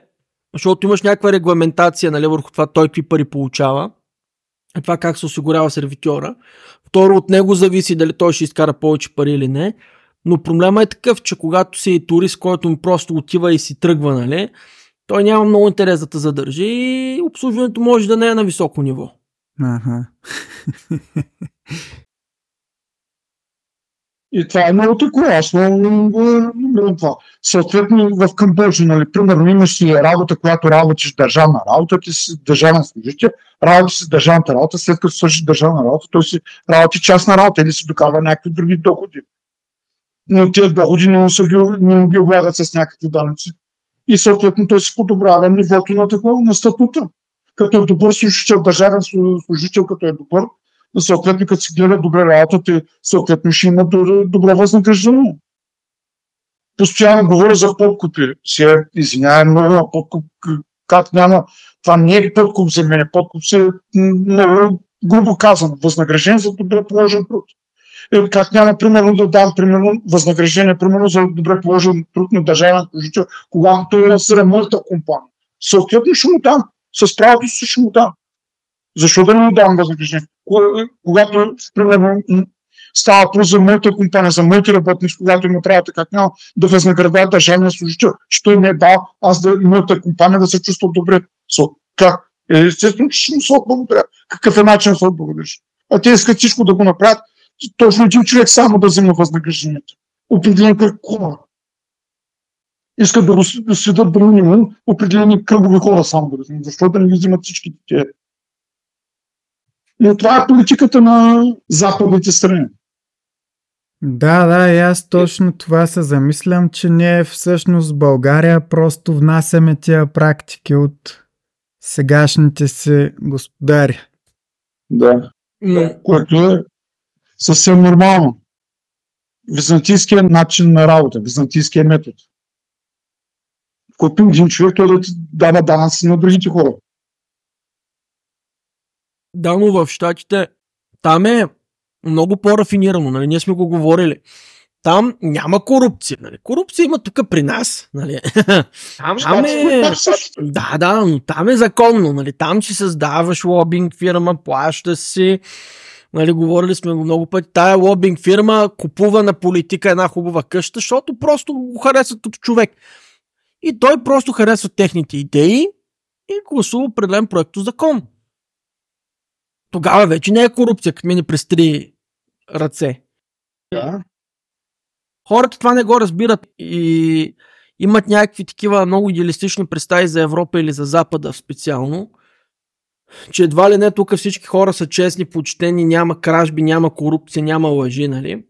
защото имаш някаква регламентация нали, върху това той какви пари получава това как се осигурява сервитьора. Второ, от него зависи дали той ще изкара повече пари или не. Но проблема е такъв, че когато си турист, който ми просто отива и си тръгва, нали, той няма много интерес да те задържи и обслужването може да не е на високо ниво. Ага. И това е много такова. Аз много това. Съответно в Камбоджа, нали, примерно имаш си работа, която работиш държавна работа, ти си държавен служител, работиш си държавната работа, след като свършиш държавна работа, той си работи частна работа или си докава някакви други доходи. Но тези доходи не са ги, не ги облагат с някакви данъци. И съответно той си подобрява нивото на такова, на статута. Като е добър служител, държавен служител, като е добър, съответно като си гледа добре работата, съответно ще има добро възнаграждение. Постоянно говоря за подкупи. Сега, извинявай, но подкуп, как няма, това не е подкуп за мен, подкуп се грубо казано, възнаграждение за добре положен труд. Е, как няма, примерно, да дам примерно, възнаграждение, примерно, за добре положен труд на държавен служител, когато той е с ремонта компания. Съответно ще му дам. С правото си ще му дам. Защо да не му давам възнаграждение? Когато, примерно, става въпрос за моята компания, за моите работници, когато им трябва така няма да възнаградя държавния служител, той не е дал аз да моята компания да се чувства добре. So, как? Е, естествено, че ще му се отблагодаря. Какъв е начин се отблагодариш? А те искат всичко да го направят, точно един човек само да взема възнаграждението. Определен кръг хора. Искат да, да сведат до минимум определени кръгови хора само да вземат. Защо да не ги взимат всички те но това е политиката на западните страни. Да, да, и аз точно това се замислям, че ние всъщност в България просто внасяме тия практики от сегашните си господари. Да, Но... което е съвсем нормално. Византийският начин на работа, византийският метод. Който един човек, той да ти дава данъци на другите хора. Да, но в Штатите там е много по-рафинирано, нали? Ние сме го говорили. Там няма корупция. Нали? Корупция има тук при нас. Нали? Там, там е... Да, да, но там е законно. Нали? Там си създаваш лобинг фирма, плащаш си. Нали, говорили сме го много пъти. Тая лобинг фирма купува на политика една хубава къща, защото просто го харесват като човек. И той просто харесва техните идеи и гласува определен проект закон. Тогава вече не е корупция, като мине през три ръце. Да. Хората това не го разбират и имат някакви такива много идеалистични представи за Европа или за Запада специално, че едва ли не тук всички хора са честни, почтени, няма кражби, няма корупция, няма лъжи, нали?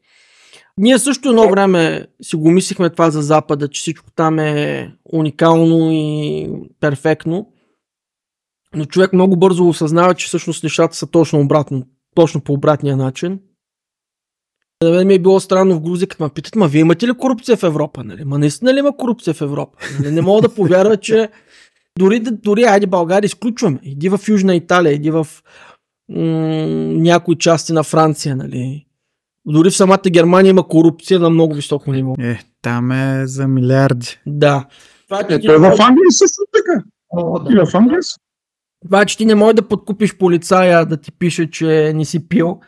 Ние също едно време си го мислихме това за Запада, че всичко там е уникално и перфектно. Но човек много бързо осъзнава, че всъщност нещата са точно обратно, точно по обратния начин. На мен ми е било странно в Грузия, като ме питат, ма вие имате ли корупция в Европа? Нали? Ма наистина ли има корупция в Европа? Нали? Не мога да повярвам, че дори, дори айде България изключваме. Иди в Южна Италия, иди в м- някои части на Франция, нали? Дори в самата Германия има корупция на много високо ниво. Е, там е за милиарди. Да. Това, е, е в Англия също така. О, да. И в Англия това, че ти не можеш да подкупиш полицая да ти пише, че не си пил,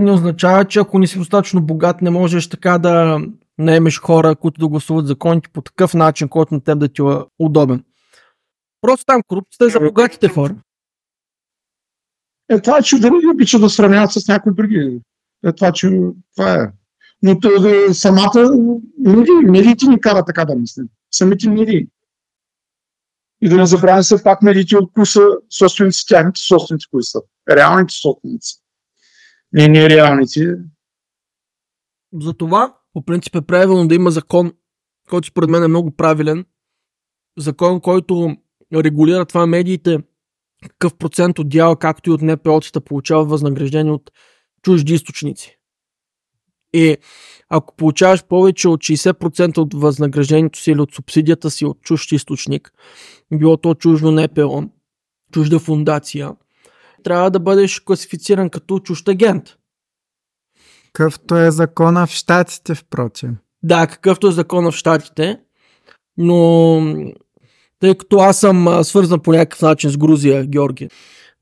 не означава, че ако не си достатъчно богат, не можеш така да наемеш хора, които да гласуват законите по такъв начин, който на теб да ти е удобен. Просто там корупцията е за богатите хора. Е, това е, че дали обича да сравняват с някои други. Е, това, че това е. Но е, самата медии, медиите ни кара така да мислим. Самите медии. И да не забравяме се пак медиите от кои са собственици, тяхните собственици, кои са. Реалните собственици. Не нереалните. Затова, по принцип е правилно да има закон, който според мен е много правилен. Закон, който регулира това медиите, какъв процент от дяла, както и от НПО-тата, получава възнаграждение от чужди източници. И ако получаваш повече от 60% от възнаграждението си или от субсидията си от чужд източник, било то чуждо НПО, чужда фундация, трябва да бъдеш класифициран като чужд агент. Какъвто е закона в Штатите, впрочем. Да, какъвто е закона в Штатите, но тъй като аз съм свързан по някакъв начин с Грузия, Георги,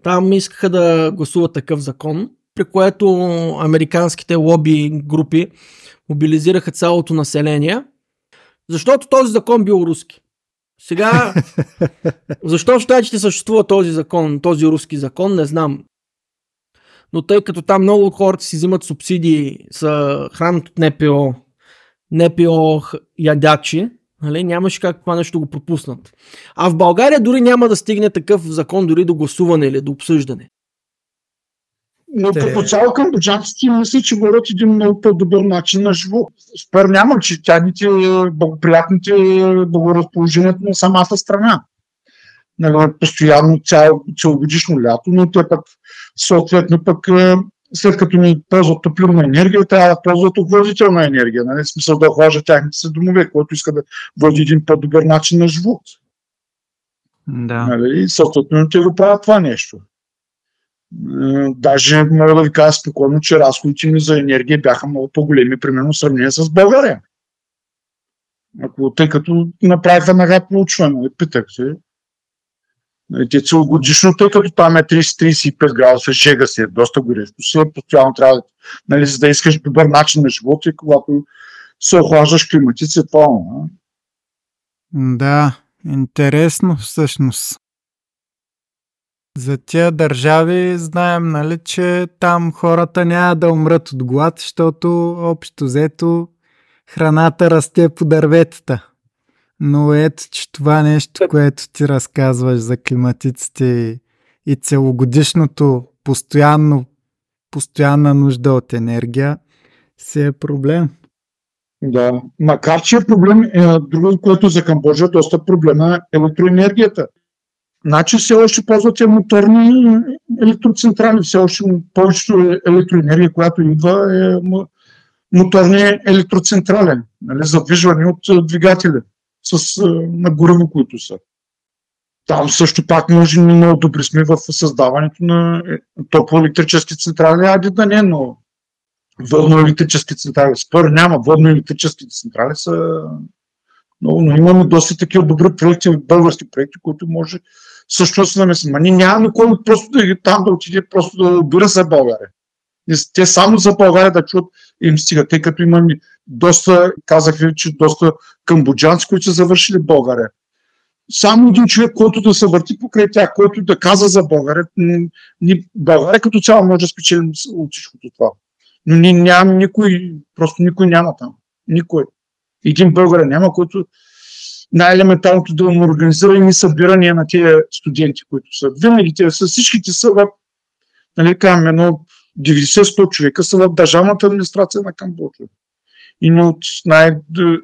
там искаха да гласуват такъв закон, при което американските лоби групи мобилизираха цялото население, защото този закон бил руски. Сега, защо в Штатите съществува този закон, този руски закон, не знам. Но тъй като там много от хората си взимат субсидии, са хранят от НПО, НПО ядачи, нали, нямаше как това нещо го пропуснат. А в България дори няма да стигне такъв закон дори до гласуване или до обсъждане. Но Те... като цяло камбоджанците мисля, че водят един много по-добър начин на живот. Спер няма, че тягните благоприятните благоразположението на самата страна. Нали, постоянно цял, целогодишно лято, но те пък съответно пък е, след като ни ползват топлинна енергия, трябва да ползват охладителна енергия. Нали? Смисъл да охлажда тяхните се домове, който иска да води един по-добър начин на живот. Да. Нали? Съответно те го правят това нещо. Даже мога да ви кажа спокойно, че разходите ми за енергия бяха много по-големи, примерно в сравнение с България. Ако, тъй като направиха нага проучване, питах се. Нали, целогодишно, тъй като там е 30-35 градуса, шега се, е доста горещо се, постоянно трябва, нали, за да искаш добър начин на живота и когато се охлаждаш климатици, това. Да, интересно всъщност. За тия държави знаем, нали, че там хората няма да умрат от глад, защото общо взето храната расте по дърветата. Но ето, че това нещо, което ти разказваш за климатиците и целогодишното постоянно, постоянна нужда от енергия, си е проблем. Да, макар че е проблем, е, друго, което за Камбоджа е доста проблема е електроенергията. Значи все още ползвате моторни електроцентрали, все още повечето електроенергия, която идва е моторни електроцентрали, нали, задвижвани от двигатели с, на горево, които са. Там също пак може много добри сме в създаването на е, топлоелектрически централи, ади да не, но водно-електрически централи. Спор няма, водно-електрически централи са много, но имаме доста такива добри проекти, български проекти, които може също се намесим. Ние няма никой просто да там да отиде, просто да обира за България. Те само за България да чуят им стига, тъй като имаме доста, казах ви, че доста камбоджанци, които са завършили България. Само един човек, който да се върти покрай тях, който да каза за България, ни, България като цяло може да спечелим от всичкото това. Но ние нямаме никой, просто никой няма там. Никой. Един българ няма, който най-елементарното да му организира и събирания на тези студенти, които са. Винаги те са, всичките са в, нали, едно 90-100 човека са в държавната администрация на Камбоджа. И, от най-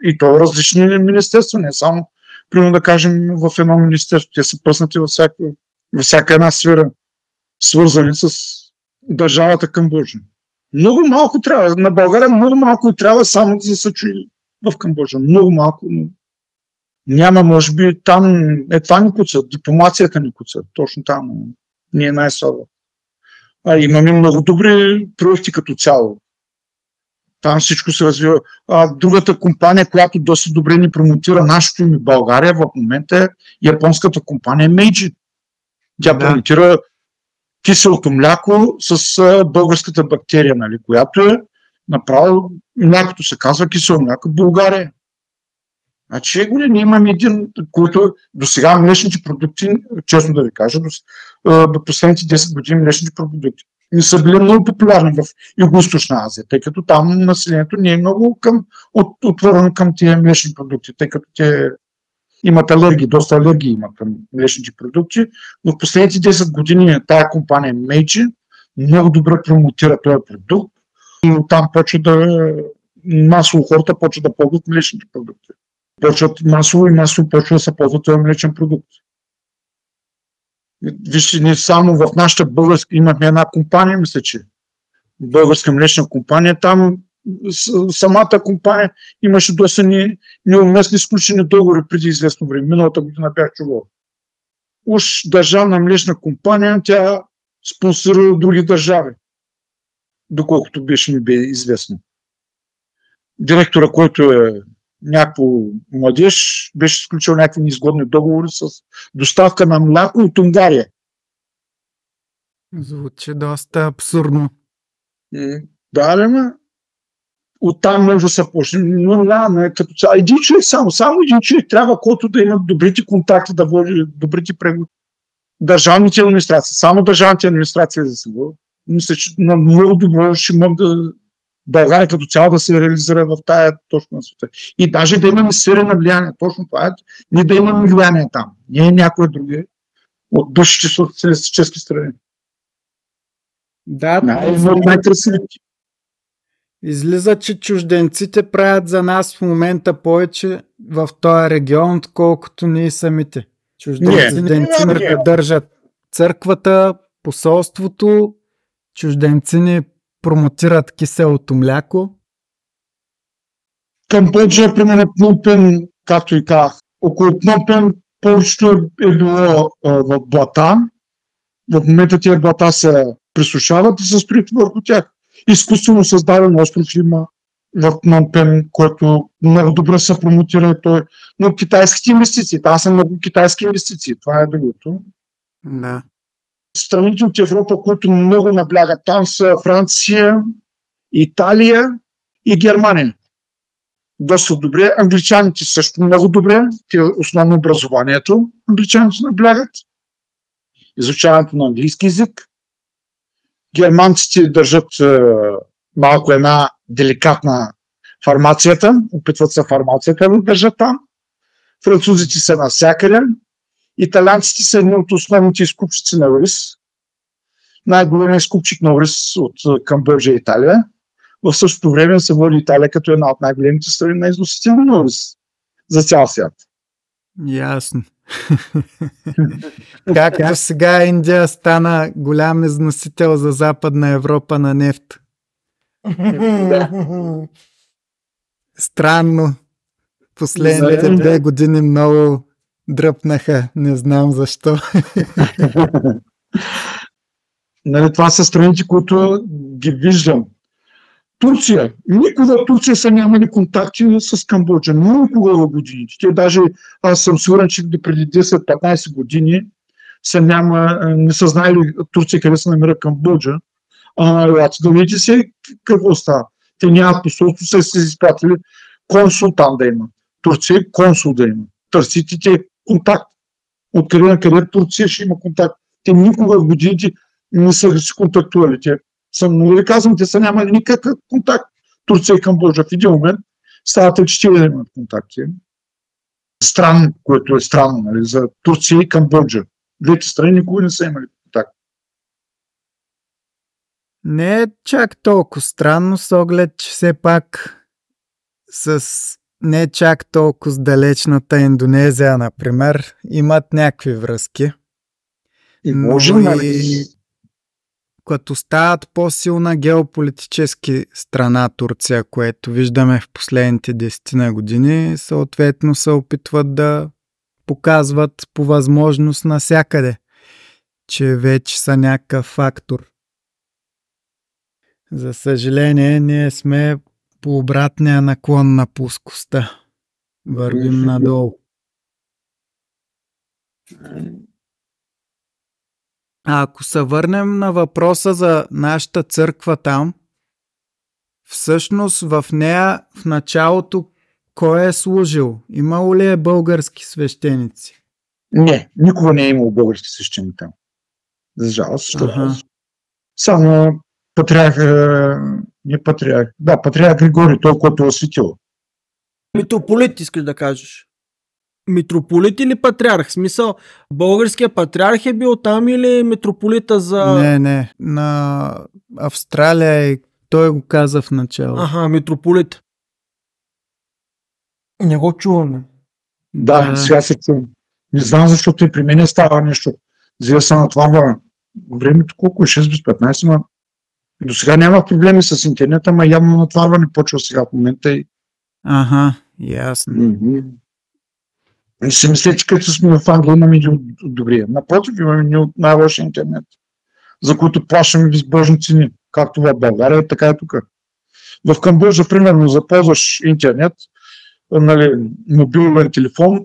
и то различни министерства, не само, примерно да кажем, в едно министерство. Те са пръснати във всяка, във всяка една сфера, свързани с държавата Камбоджа. Много малко трябва. На България много малко трябва само да се чуи в Камбоджа. Много малко. Но няма, може би, там е това ни куца. Дипломацията ни куца. Точно там ни е най-слабо. А, имаме много добри проекти като цяло. Там всичко се развива. А, другата компания, която доста добре ни промотира нашето име България в момента е японската компания Meiji. Тя да. промотира киселото мляко с а, българската бактерия, нали, която е направо, млякото се казва кисело мляко България. Значи, горе, ние имаме един, който до сега млечните продукти, честно да ви кажа, до, до последните 10 години млечните продукти не са били много популярни в Юго-Источна Азия, тъй като там населението не е много към, от, отворено към тези млечни продукти, тъй като те имат алергии, доста алергии имат към млечните продукти, но в последните 10 години тая компания Meiji много добре промотира този продукт и там почва да масово хората почват да ползват млечните продукти почват масово и масово почва да се ползва този млечен продукт. Вижте, не само в нашата българска, имахме една компания, мисля, че българска млечна компания, там самата компания имаше доста не, неуместни сключени договори преди известно време. Миналата година бях чувал. Уж държавна млечна компания, тя спонсорира други държави, доколкото беше ми бе известно. Директора, който е някакво младеж беше сключил някакви неизгодни договори с доставка на мляко от Унгария. Звучи доста абсурдно. Да, да, ма. Оттам може да се почне. Но да, не, като цяло. Един човек само, само един човек трябва, който да има добрите контакти, да води добрите преговори. Държавните администрации, само държавните администрации за сега. Мисля, че на много добро ще могат да България като цяло да се реализира в тая точно на света. И даже да имаме сфери на влияние. Точно това е. Ние да имаме влияние там. Не е някой други от бившите социалистически страни. Да, най- най-красивите. Излиза, че чужденците правят за нас в момента повече в този регион, отколкото ние самите. Чужденци не, не, държат църквата, посолството, чужденци ни промотират киселото мляко? Камбоджа, примерно Пномпен, както и казах, около Пномпен повечето е било в блата. В момента тези блата се присушават и се строят върху тях. Изкуствено създаден остров има в Пномпен, който много добре се промотира той. Но китайските инвестиции, там са много китайски инвестиции, това е другото. Да страните от Европа, които много наблягат. Там са Франция, Италия и Германия. Доста добре. Англичаните също много добре. Те основно образованието. Англичаните наблягат. Изучаването на английски язик. Германците държат е, малко една деликатна фармацията. Опитват се фармацията да държат там. Французите са навсякъде. Италианците са едни от основните изкупчици на рис. Най-големият изкупчик на рис от Камбоджа и Италия. В същото време се води Италия като една от най-големите страни на износители на рис за цял свят. Ясно. Както сега Индия стана голям износител за Западна Европа на нефт. Странно. Последните две години много дръпнаха. Не знам защо. нали, това са страните, които ги виждам. Турция. Никога в Турция са нямали контакти с Камбоджа. Никога в годините. Те даже, аз съм сигурен, че преди 10-15 години са няма, не са знаели Турция къде се намира Камбоджа. А, да видите се какво става. Те нямат посолство, са се изпратили консул там да има. Турция консул да има. Търсите те контакт. Откъде на къде Турция ще има контакт. Те никога в годините не са се контактували. Те са, но ви казвам, те са нямали никакъв контакт. Турция и Камбоджа в един момент стават че те имат контакти. Странно, което е странно, нали, за Турция и Камбоджа. Двете страни никога не са имали контакт. Не е чак толкова странно с оглед, че все пак с не чак толкова с далечната Индонезия, например, имат някакви връзки. И може, нали? Като стават по-силна геополитически страна Турция, което виждаме в последните десетина години, съответно се опитват да показват по възможност навсякъде, че вече са някакъв фактор. За съжаление, ние сме по обратния наклон на плоскостта. Вървим надолу. А ако се върнем на въпроса за нашата църква там, всъщност в нея в началото кой е служил? Имало ли е български свещеници? Не, никога не е имало български свещеници там. За жалост. Ага. Само патриарх, не патриарх, да, патриарх Григорий, той, който е осветил. Митрополит искаш да кажеш? Митрополит или патриарх? В смисъл, българския патриарх е бил там или митрополита за... Не, не, на Австралия и той го каза в начало. Ага, митрополит. Не го чуваме. Да, а... сега се чувам. Не знам, защото и при мен става нещо. За да се натварва времето, колко е 6 без 15, но до сега няма проблеми с интернета, ама явно натварване почва сега в момента. И... Ага, ясно. Mm-hmm. И си мисля, че като сме в Англия имаме един от добрия. Напротив, имаме един от най-лоши интернет, за които плащаме безбожни цени, както в България, така и тук. В Камбоджа, примерно, запозваш интернет, нали, мобилен телефон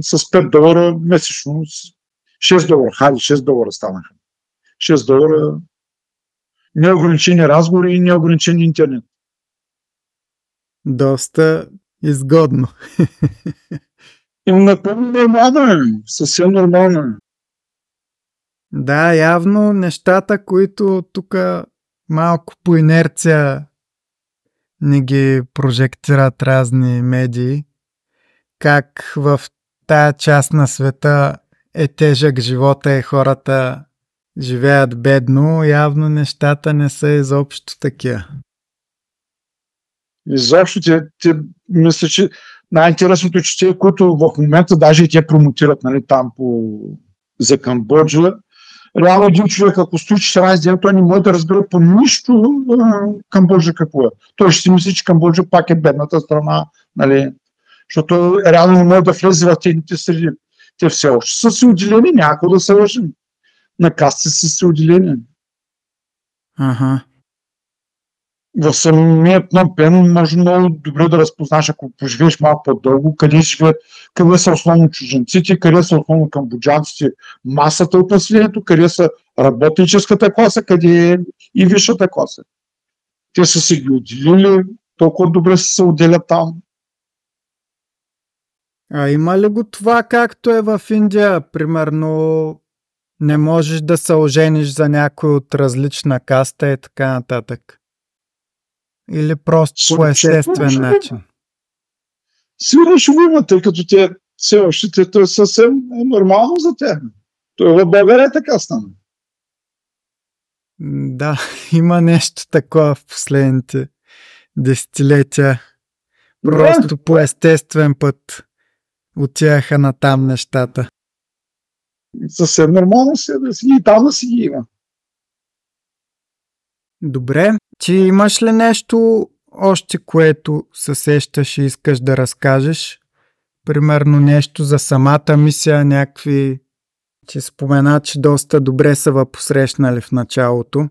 с 5 долара месечно. 6 долара, хайде, 6 долара станаха. 6 долара неограничени разговори и неограничен интернет. Доста изгодно. И напълно нормално е. Съвсем нормално е. Да, явно нещата, които тук малко по инерция не ги прожектират разни медии, как в тая част на света е тежък живота и хората живеят бедно, явно нещата не са изобщо такива. Изобщо те, те мисля, че най-интересното е, че те, които в момента даже и те промотират нали, там по, за Камбоджа, реално един човек, ако стои 14 ден, той не може да разбира по нищо Камбоджа какво е. Той ще си мисли, че Камбоджа пак е бедната страна, нали, защото реално не може да влезе в техните среди. Те все още са си отделени, някакво да се лъжим. На касти са си отделени. Ага в самия Пномпен може много добре да разпознаш, ако поживееш малко по-дълго, къде живеят, къде са основно чуженците, къде са основно камбоджанците, масата от населението, къде са работническата класа, къде е и висшата класа. Те са си ги отделили, толкова добре са се отделят там. А има ли го това, както е в Индия? Примерно не можеш да се ожениш за някой от различна каста и така нататък. Или просто по естествен начин? Сигурно ще го има, тъй като те все още те, е съвсем нормално за тях. То е в България така стана. Да, има нещо такова в последните десетилетия. Просто да. по естествен път отиваха на там нещата. Съвсем нормално си да си и там да си ги има. Добре, ти имаш ли нещо още, което се сещаш и искаш да разкажеш? Примерно нещо за самата мисия, някакви... Че спомена, че доста добре са въпосрещнали в началото.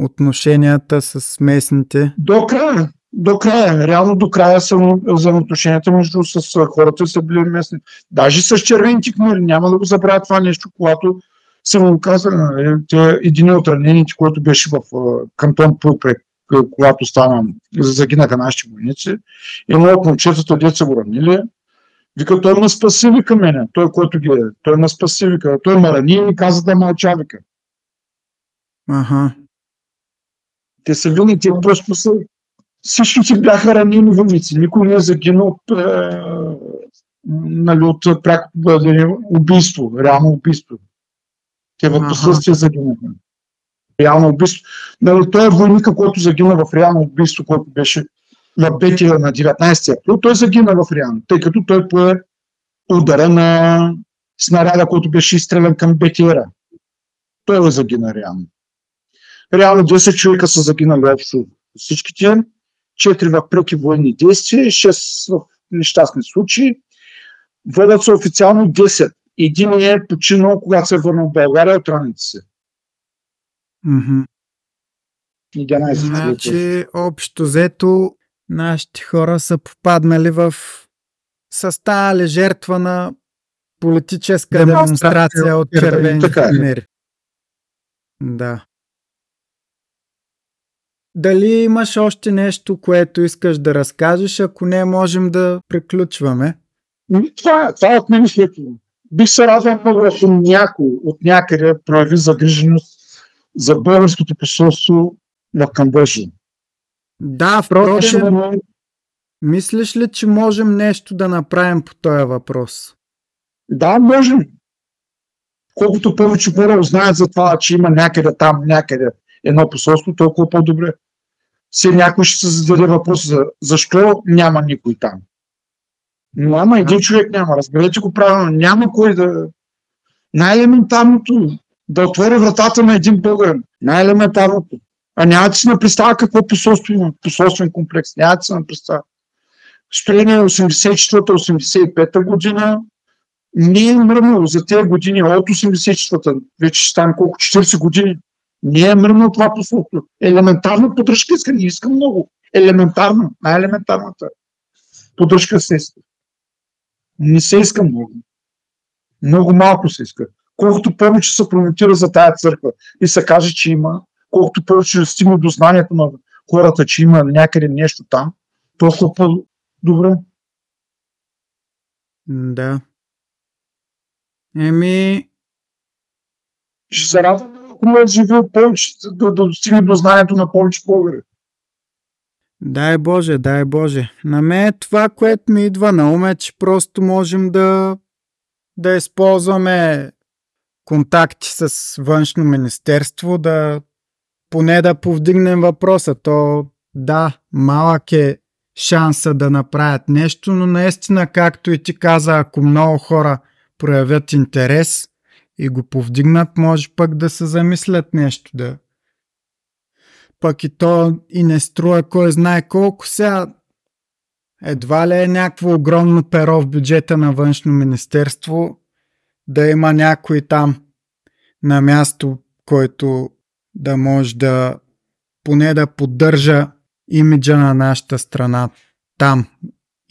отношенията с местните? До края. До края. Реално до края са взаимоотношенията между с хората са били местни. Даже с червените кмери. Няма да го забравя това нещо, когато съм му казал, нали, един от ранените, който беше в кантон Пулпрек, когато стана, загинаха нашите войници, едно от момчетата, деца го ранили, вика, той ме спаси, вика мене, той, който ги е, той ме спаси, вика, той ме рани и каза да мълча, вика. Ага. Те са вилни, те просто са, всички си бяха ранени войници, никой не е загинал е, нали, от пряко убийство, реално убийство. Те в последствие загинаха. Реално убийство. Нали, той е войника, който загина в реално убийство, който беше в Бетия на 19 април. Той загина в реално, тъй като той пое удара на снаряда, който беше изстрелян към Бетиера. Той е загина реално. Реално 10 човека са загинали общо всичките, 4 в преки военни действия, 6 в нещастни случаи. Водят се официално 10 един е починал, когато се е върнал в България от раните си. Mm-hmm. 11 значи, общо взето, нашите хора са попаднали в са жертва на политическа демонстрация от червени е. мири. Да. Дали имаш още нещо, което искаш да разкажеш? Ако не, можем да приключваме. Това, е, това е от мен бих се радвал много, ако някой от някъде прояви загриженост за българското посолство в Камбоджа. Да, впрочем, мислиш ли, че можем нещо да направим по този въпрос? Да, можем. Колкото повече хора узнаят за това, че има някъде там, някъде едно посолство, толкова по-добре. Все някой ще се зададе въпрос за защо няма никой там. Няма, един човек няма. Разберете го правилно. Няма кой да... Най-елементарното да отвори вратата на един българин. Най-елементарното. А няма да си на представа какво посолство има. Посолствен комплекс. Няма да си на представа. Строение 84-85 година не е мръмнало за тези години от 84-та, вече ще стане колко, 40 години. Не е мръмнало това посолство. Елементарна поддръжка иска, не иска много. Елементарна, най-елементарната поддръжка се иска. Не се иска много. Много малко се иска. Колкото повече се промотира за тая църква и се каже, че има, колкото повече стигне до знанието на хората, че има някъде нещо там, толкова по-добре. Да. Еми... Ще се радвам, ако ме живее повече, да, да достигне до знанието на повече българи. Дай Боже, дай Боже. На мен е това, което ми идва на ум е, че просто можем да, да използваме контакти с външно министерство, да поне да повдигнем въпроса. То да, малък е шанса да направят нещо, но наистина, както и ти каза, ако много хора проявят интерес и го повдигнат, може пък да се замислят нещо, да, пък и то и не струва кой знае колко сега. Едва ли е някакво огромно перо в бюджета на външно министерство да има някой там на място, който да може да поне да поддържа имиджа на нашата страна там.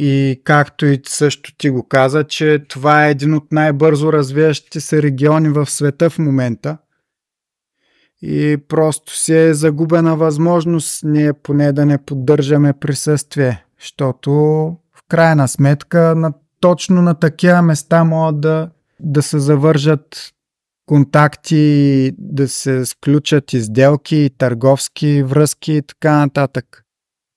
И както и също ти го каза, че това е един от най-бързо развиващите се региони в света в момента – и просто си е загубена възможност ние поне да не поддържаме присъствие, защото в крайна сметка на, точно на такива места могат да, да се завържат контакти, да се сключат изделки, търговски връзки и така нататък.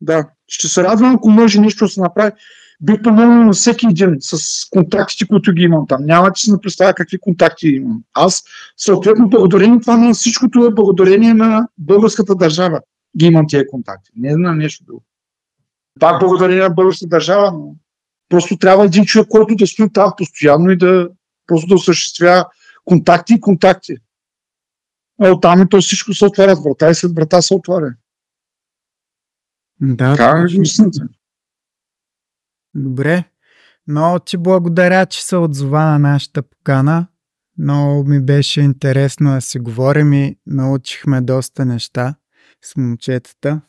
Да, ще се радвам, ако може нещо да се направи би помогнал на всеки един с контактите, които ги имам там. Няма да си не представя какви контакти имам. Аз, съответно, благодарение това на всичкото е благодарение на българската държава. Ги имам тези контакти. Не на нещо друго. Пак благодарение на българската държава, но просто трябва един човек, който да стои там постоянно и да просто да осъществява контакти и контакти. А оттам и то всичко се отварят врата и след врата се отваря. Да. Как мислите? Добре. Много ти благодаря, че се отзова на нашата покана. Много ми беше интересно да си говорим и научихме доста неща. с момчетата.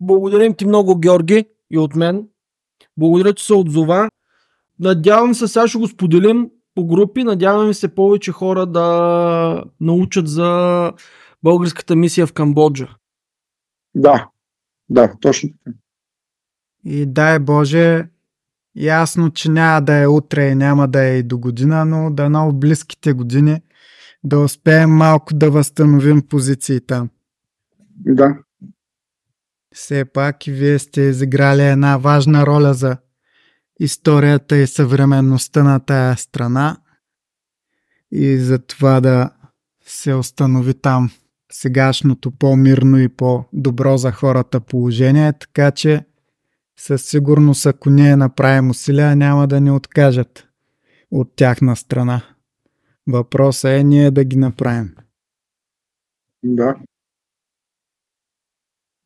Благодарим ти много, Георги, и от мен. Благодаря, че се отзова. Надявам се, сега ще го споделим по групи. Надяваме се повече хора да научат за българската мисия в Камбоджа. Да, да, точно така. И дай Боже, ясно, че няма да е утре и няма да е и до година, но да в близките години да успеем малко да възстановим позиции там. Да. Все пак и вие сте изиграли една важна роля за историята и съвременността на тая страна и за това да се установи там сегашното по-мирно и по-добро за хората положение, така че със сигурност ако ние направим усилия, няма да ни откажат от тяхна страна. Въпросът е ние да ги направим. Да.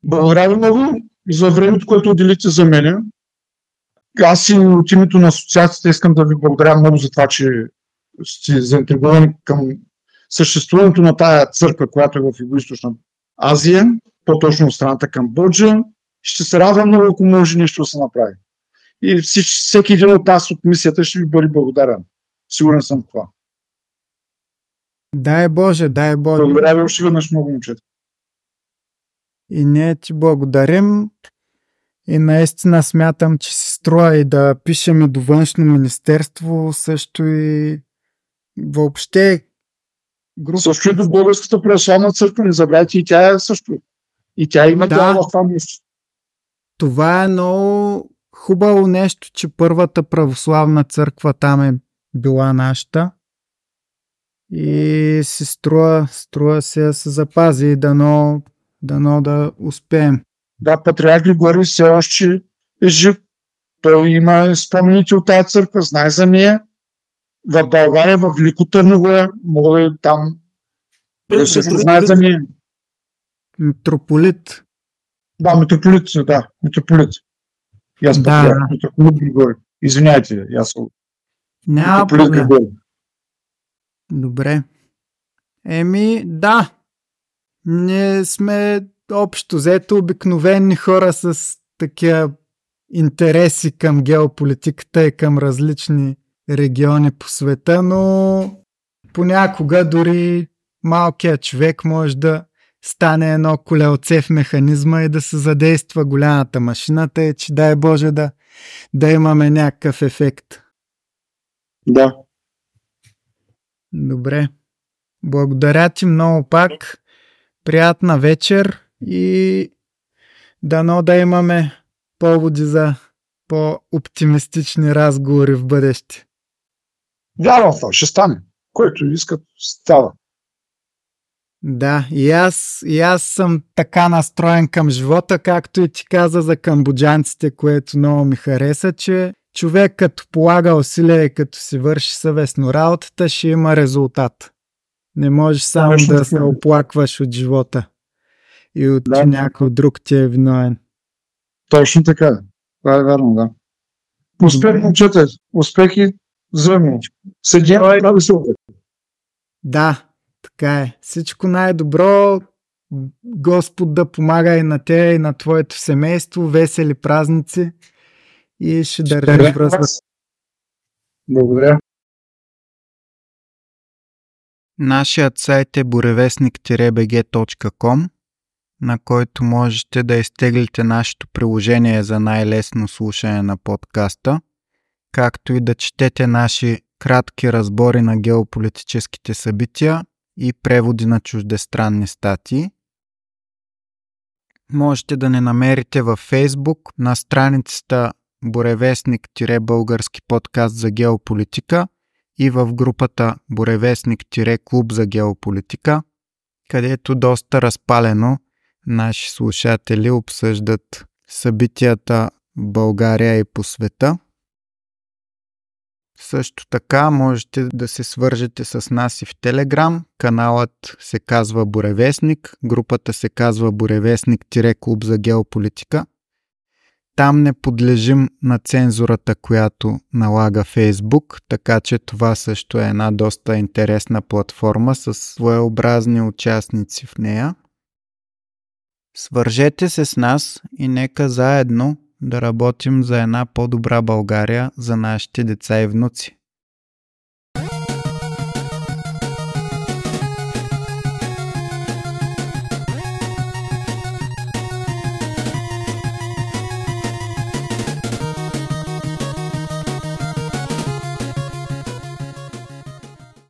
Благодаря много за времето, което отделите за мене. Аз и от името на асоциацията искам да ви благодаря много за това, че сте заинтригувани към съществуването на тая църква, която е в Юго-Источна Азия, по-точно от страната Камбоджа. Ще се радвам много, ако може нещо да се направи. И всеки един от нас от мисията ще ви бъде благодарен. Сигурен съм в това. Дай Боже, дай Боже. Благодаря ви още веднъж много, момчета. И ние ти благодарим. И наистина смятам, че се струва и да пишем до външно министерство, също и въобще група. Също и до Българската православна църква, не забравяйте, и тя е също. И тя има да. в това нещо. Това е много хубаво нещо, че първата православна църква там е била нашата. И се струва, струва се да се запази и дано, дано да успеем. Да, патриарх Григорий все още е жив. Той има спомените от тази църква, знае за нея. В България, в Велико Търново е, мога да там да се знае за нея. Митрополит. Да, митрополит, да, митрополит. И аз да. митрополит Григорий. Извиняйте, аз съм Няма проблем. Добре. Еми, да. Ние сме общо взето обикновени хора с такива интереси към геополитиката и към различни региони по света, но понякога дори малкият човек може да стане едно колелце в механизма и да се задейства голямата машината и че дай Боже да, да имаме някакъв ефект. Да. Добре. Благодаря ти много пак. Приятна вечер и дано да имаме поводи за по-оптимистични разговори в бъдеще. Вярвам в това, ще стане. Който искат, става. Да, и аз, и аз съм така настроен към живота, както и ти каза за камбоджанците, което много ми хареса, че човек като полага усилия и като си върши съвестно работата, ще има резултат. Не можеш само да, да се оплакваш от живота и от да. някой друг ти е виновен. Точно така. Това е верно, да. Успех, момчета. Успехи взаимно. Седя, прави се Да, така е. Всичко най-добро. Господ да помага и на те, и на твоето семейство. Весели празници. И ще държиш връзка. Благодаря. Нашият сайт е буревестник-bg.com на който можете да изтеглите нашето приложение за най-лесно слушане на подкаста, както и да четете наши кратки разбори на геополитическите събития и преводи на чуждестранни статии. Можете да не намерите във Facebook на страницата Боревестник-български подкаст за геополитика и в групата Боревестник-клуб за геополитика, където доста разпалено наши слушатели обсъждат събитията в България и по света. Също така можете да се свържете с нас и в Телеграм. Каналът се казва Буревестник, групата се казва Буревестник-клуб за геополитика. Там не подлежим на цензурата, която налага Фейсбук, така че това също е една доста интересна платформа с своеобразни участници в нея. Свържете се с нас и нека заедно да работим за една по-добра България за нашите деца и внуци.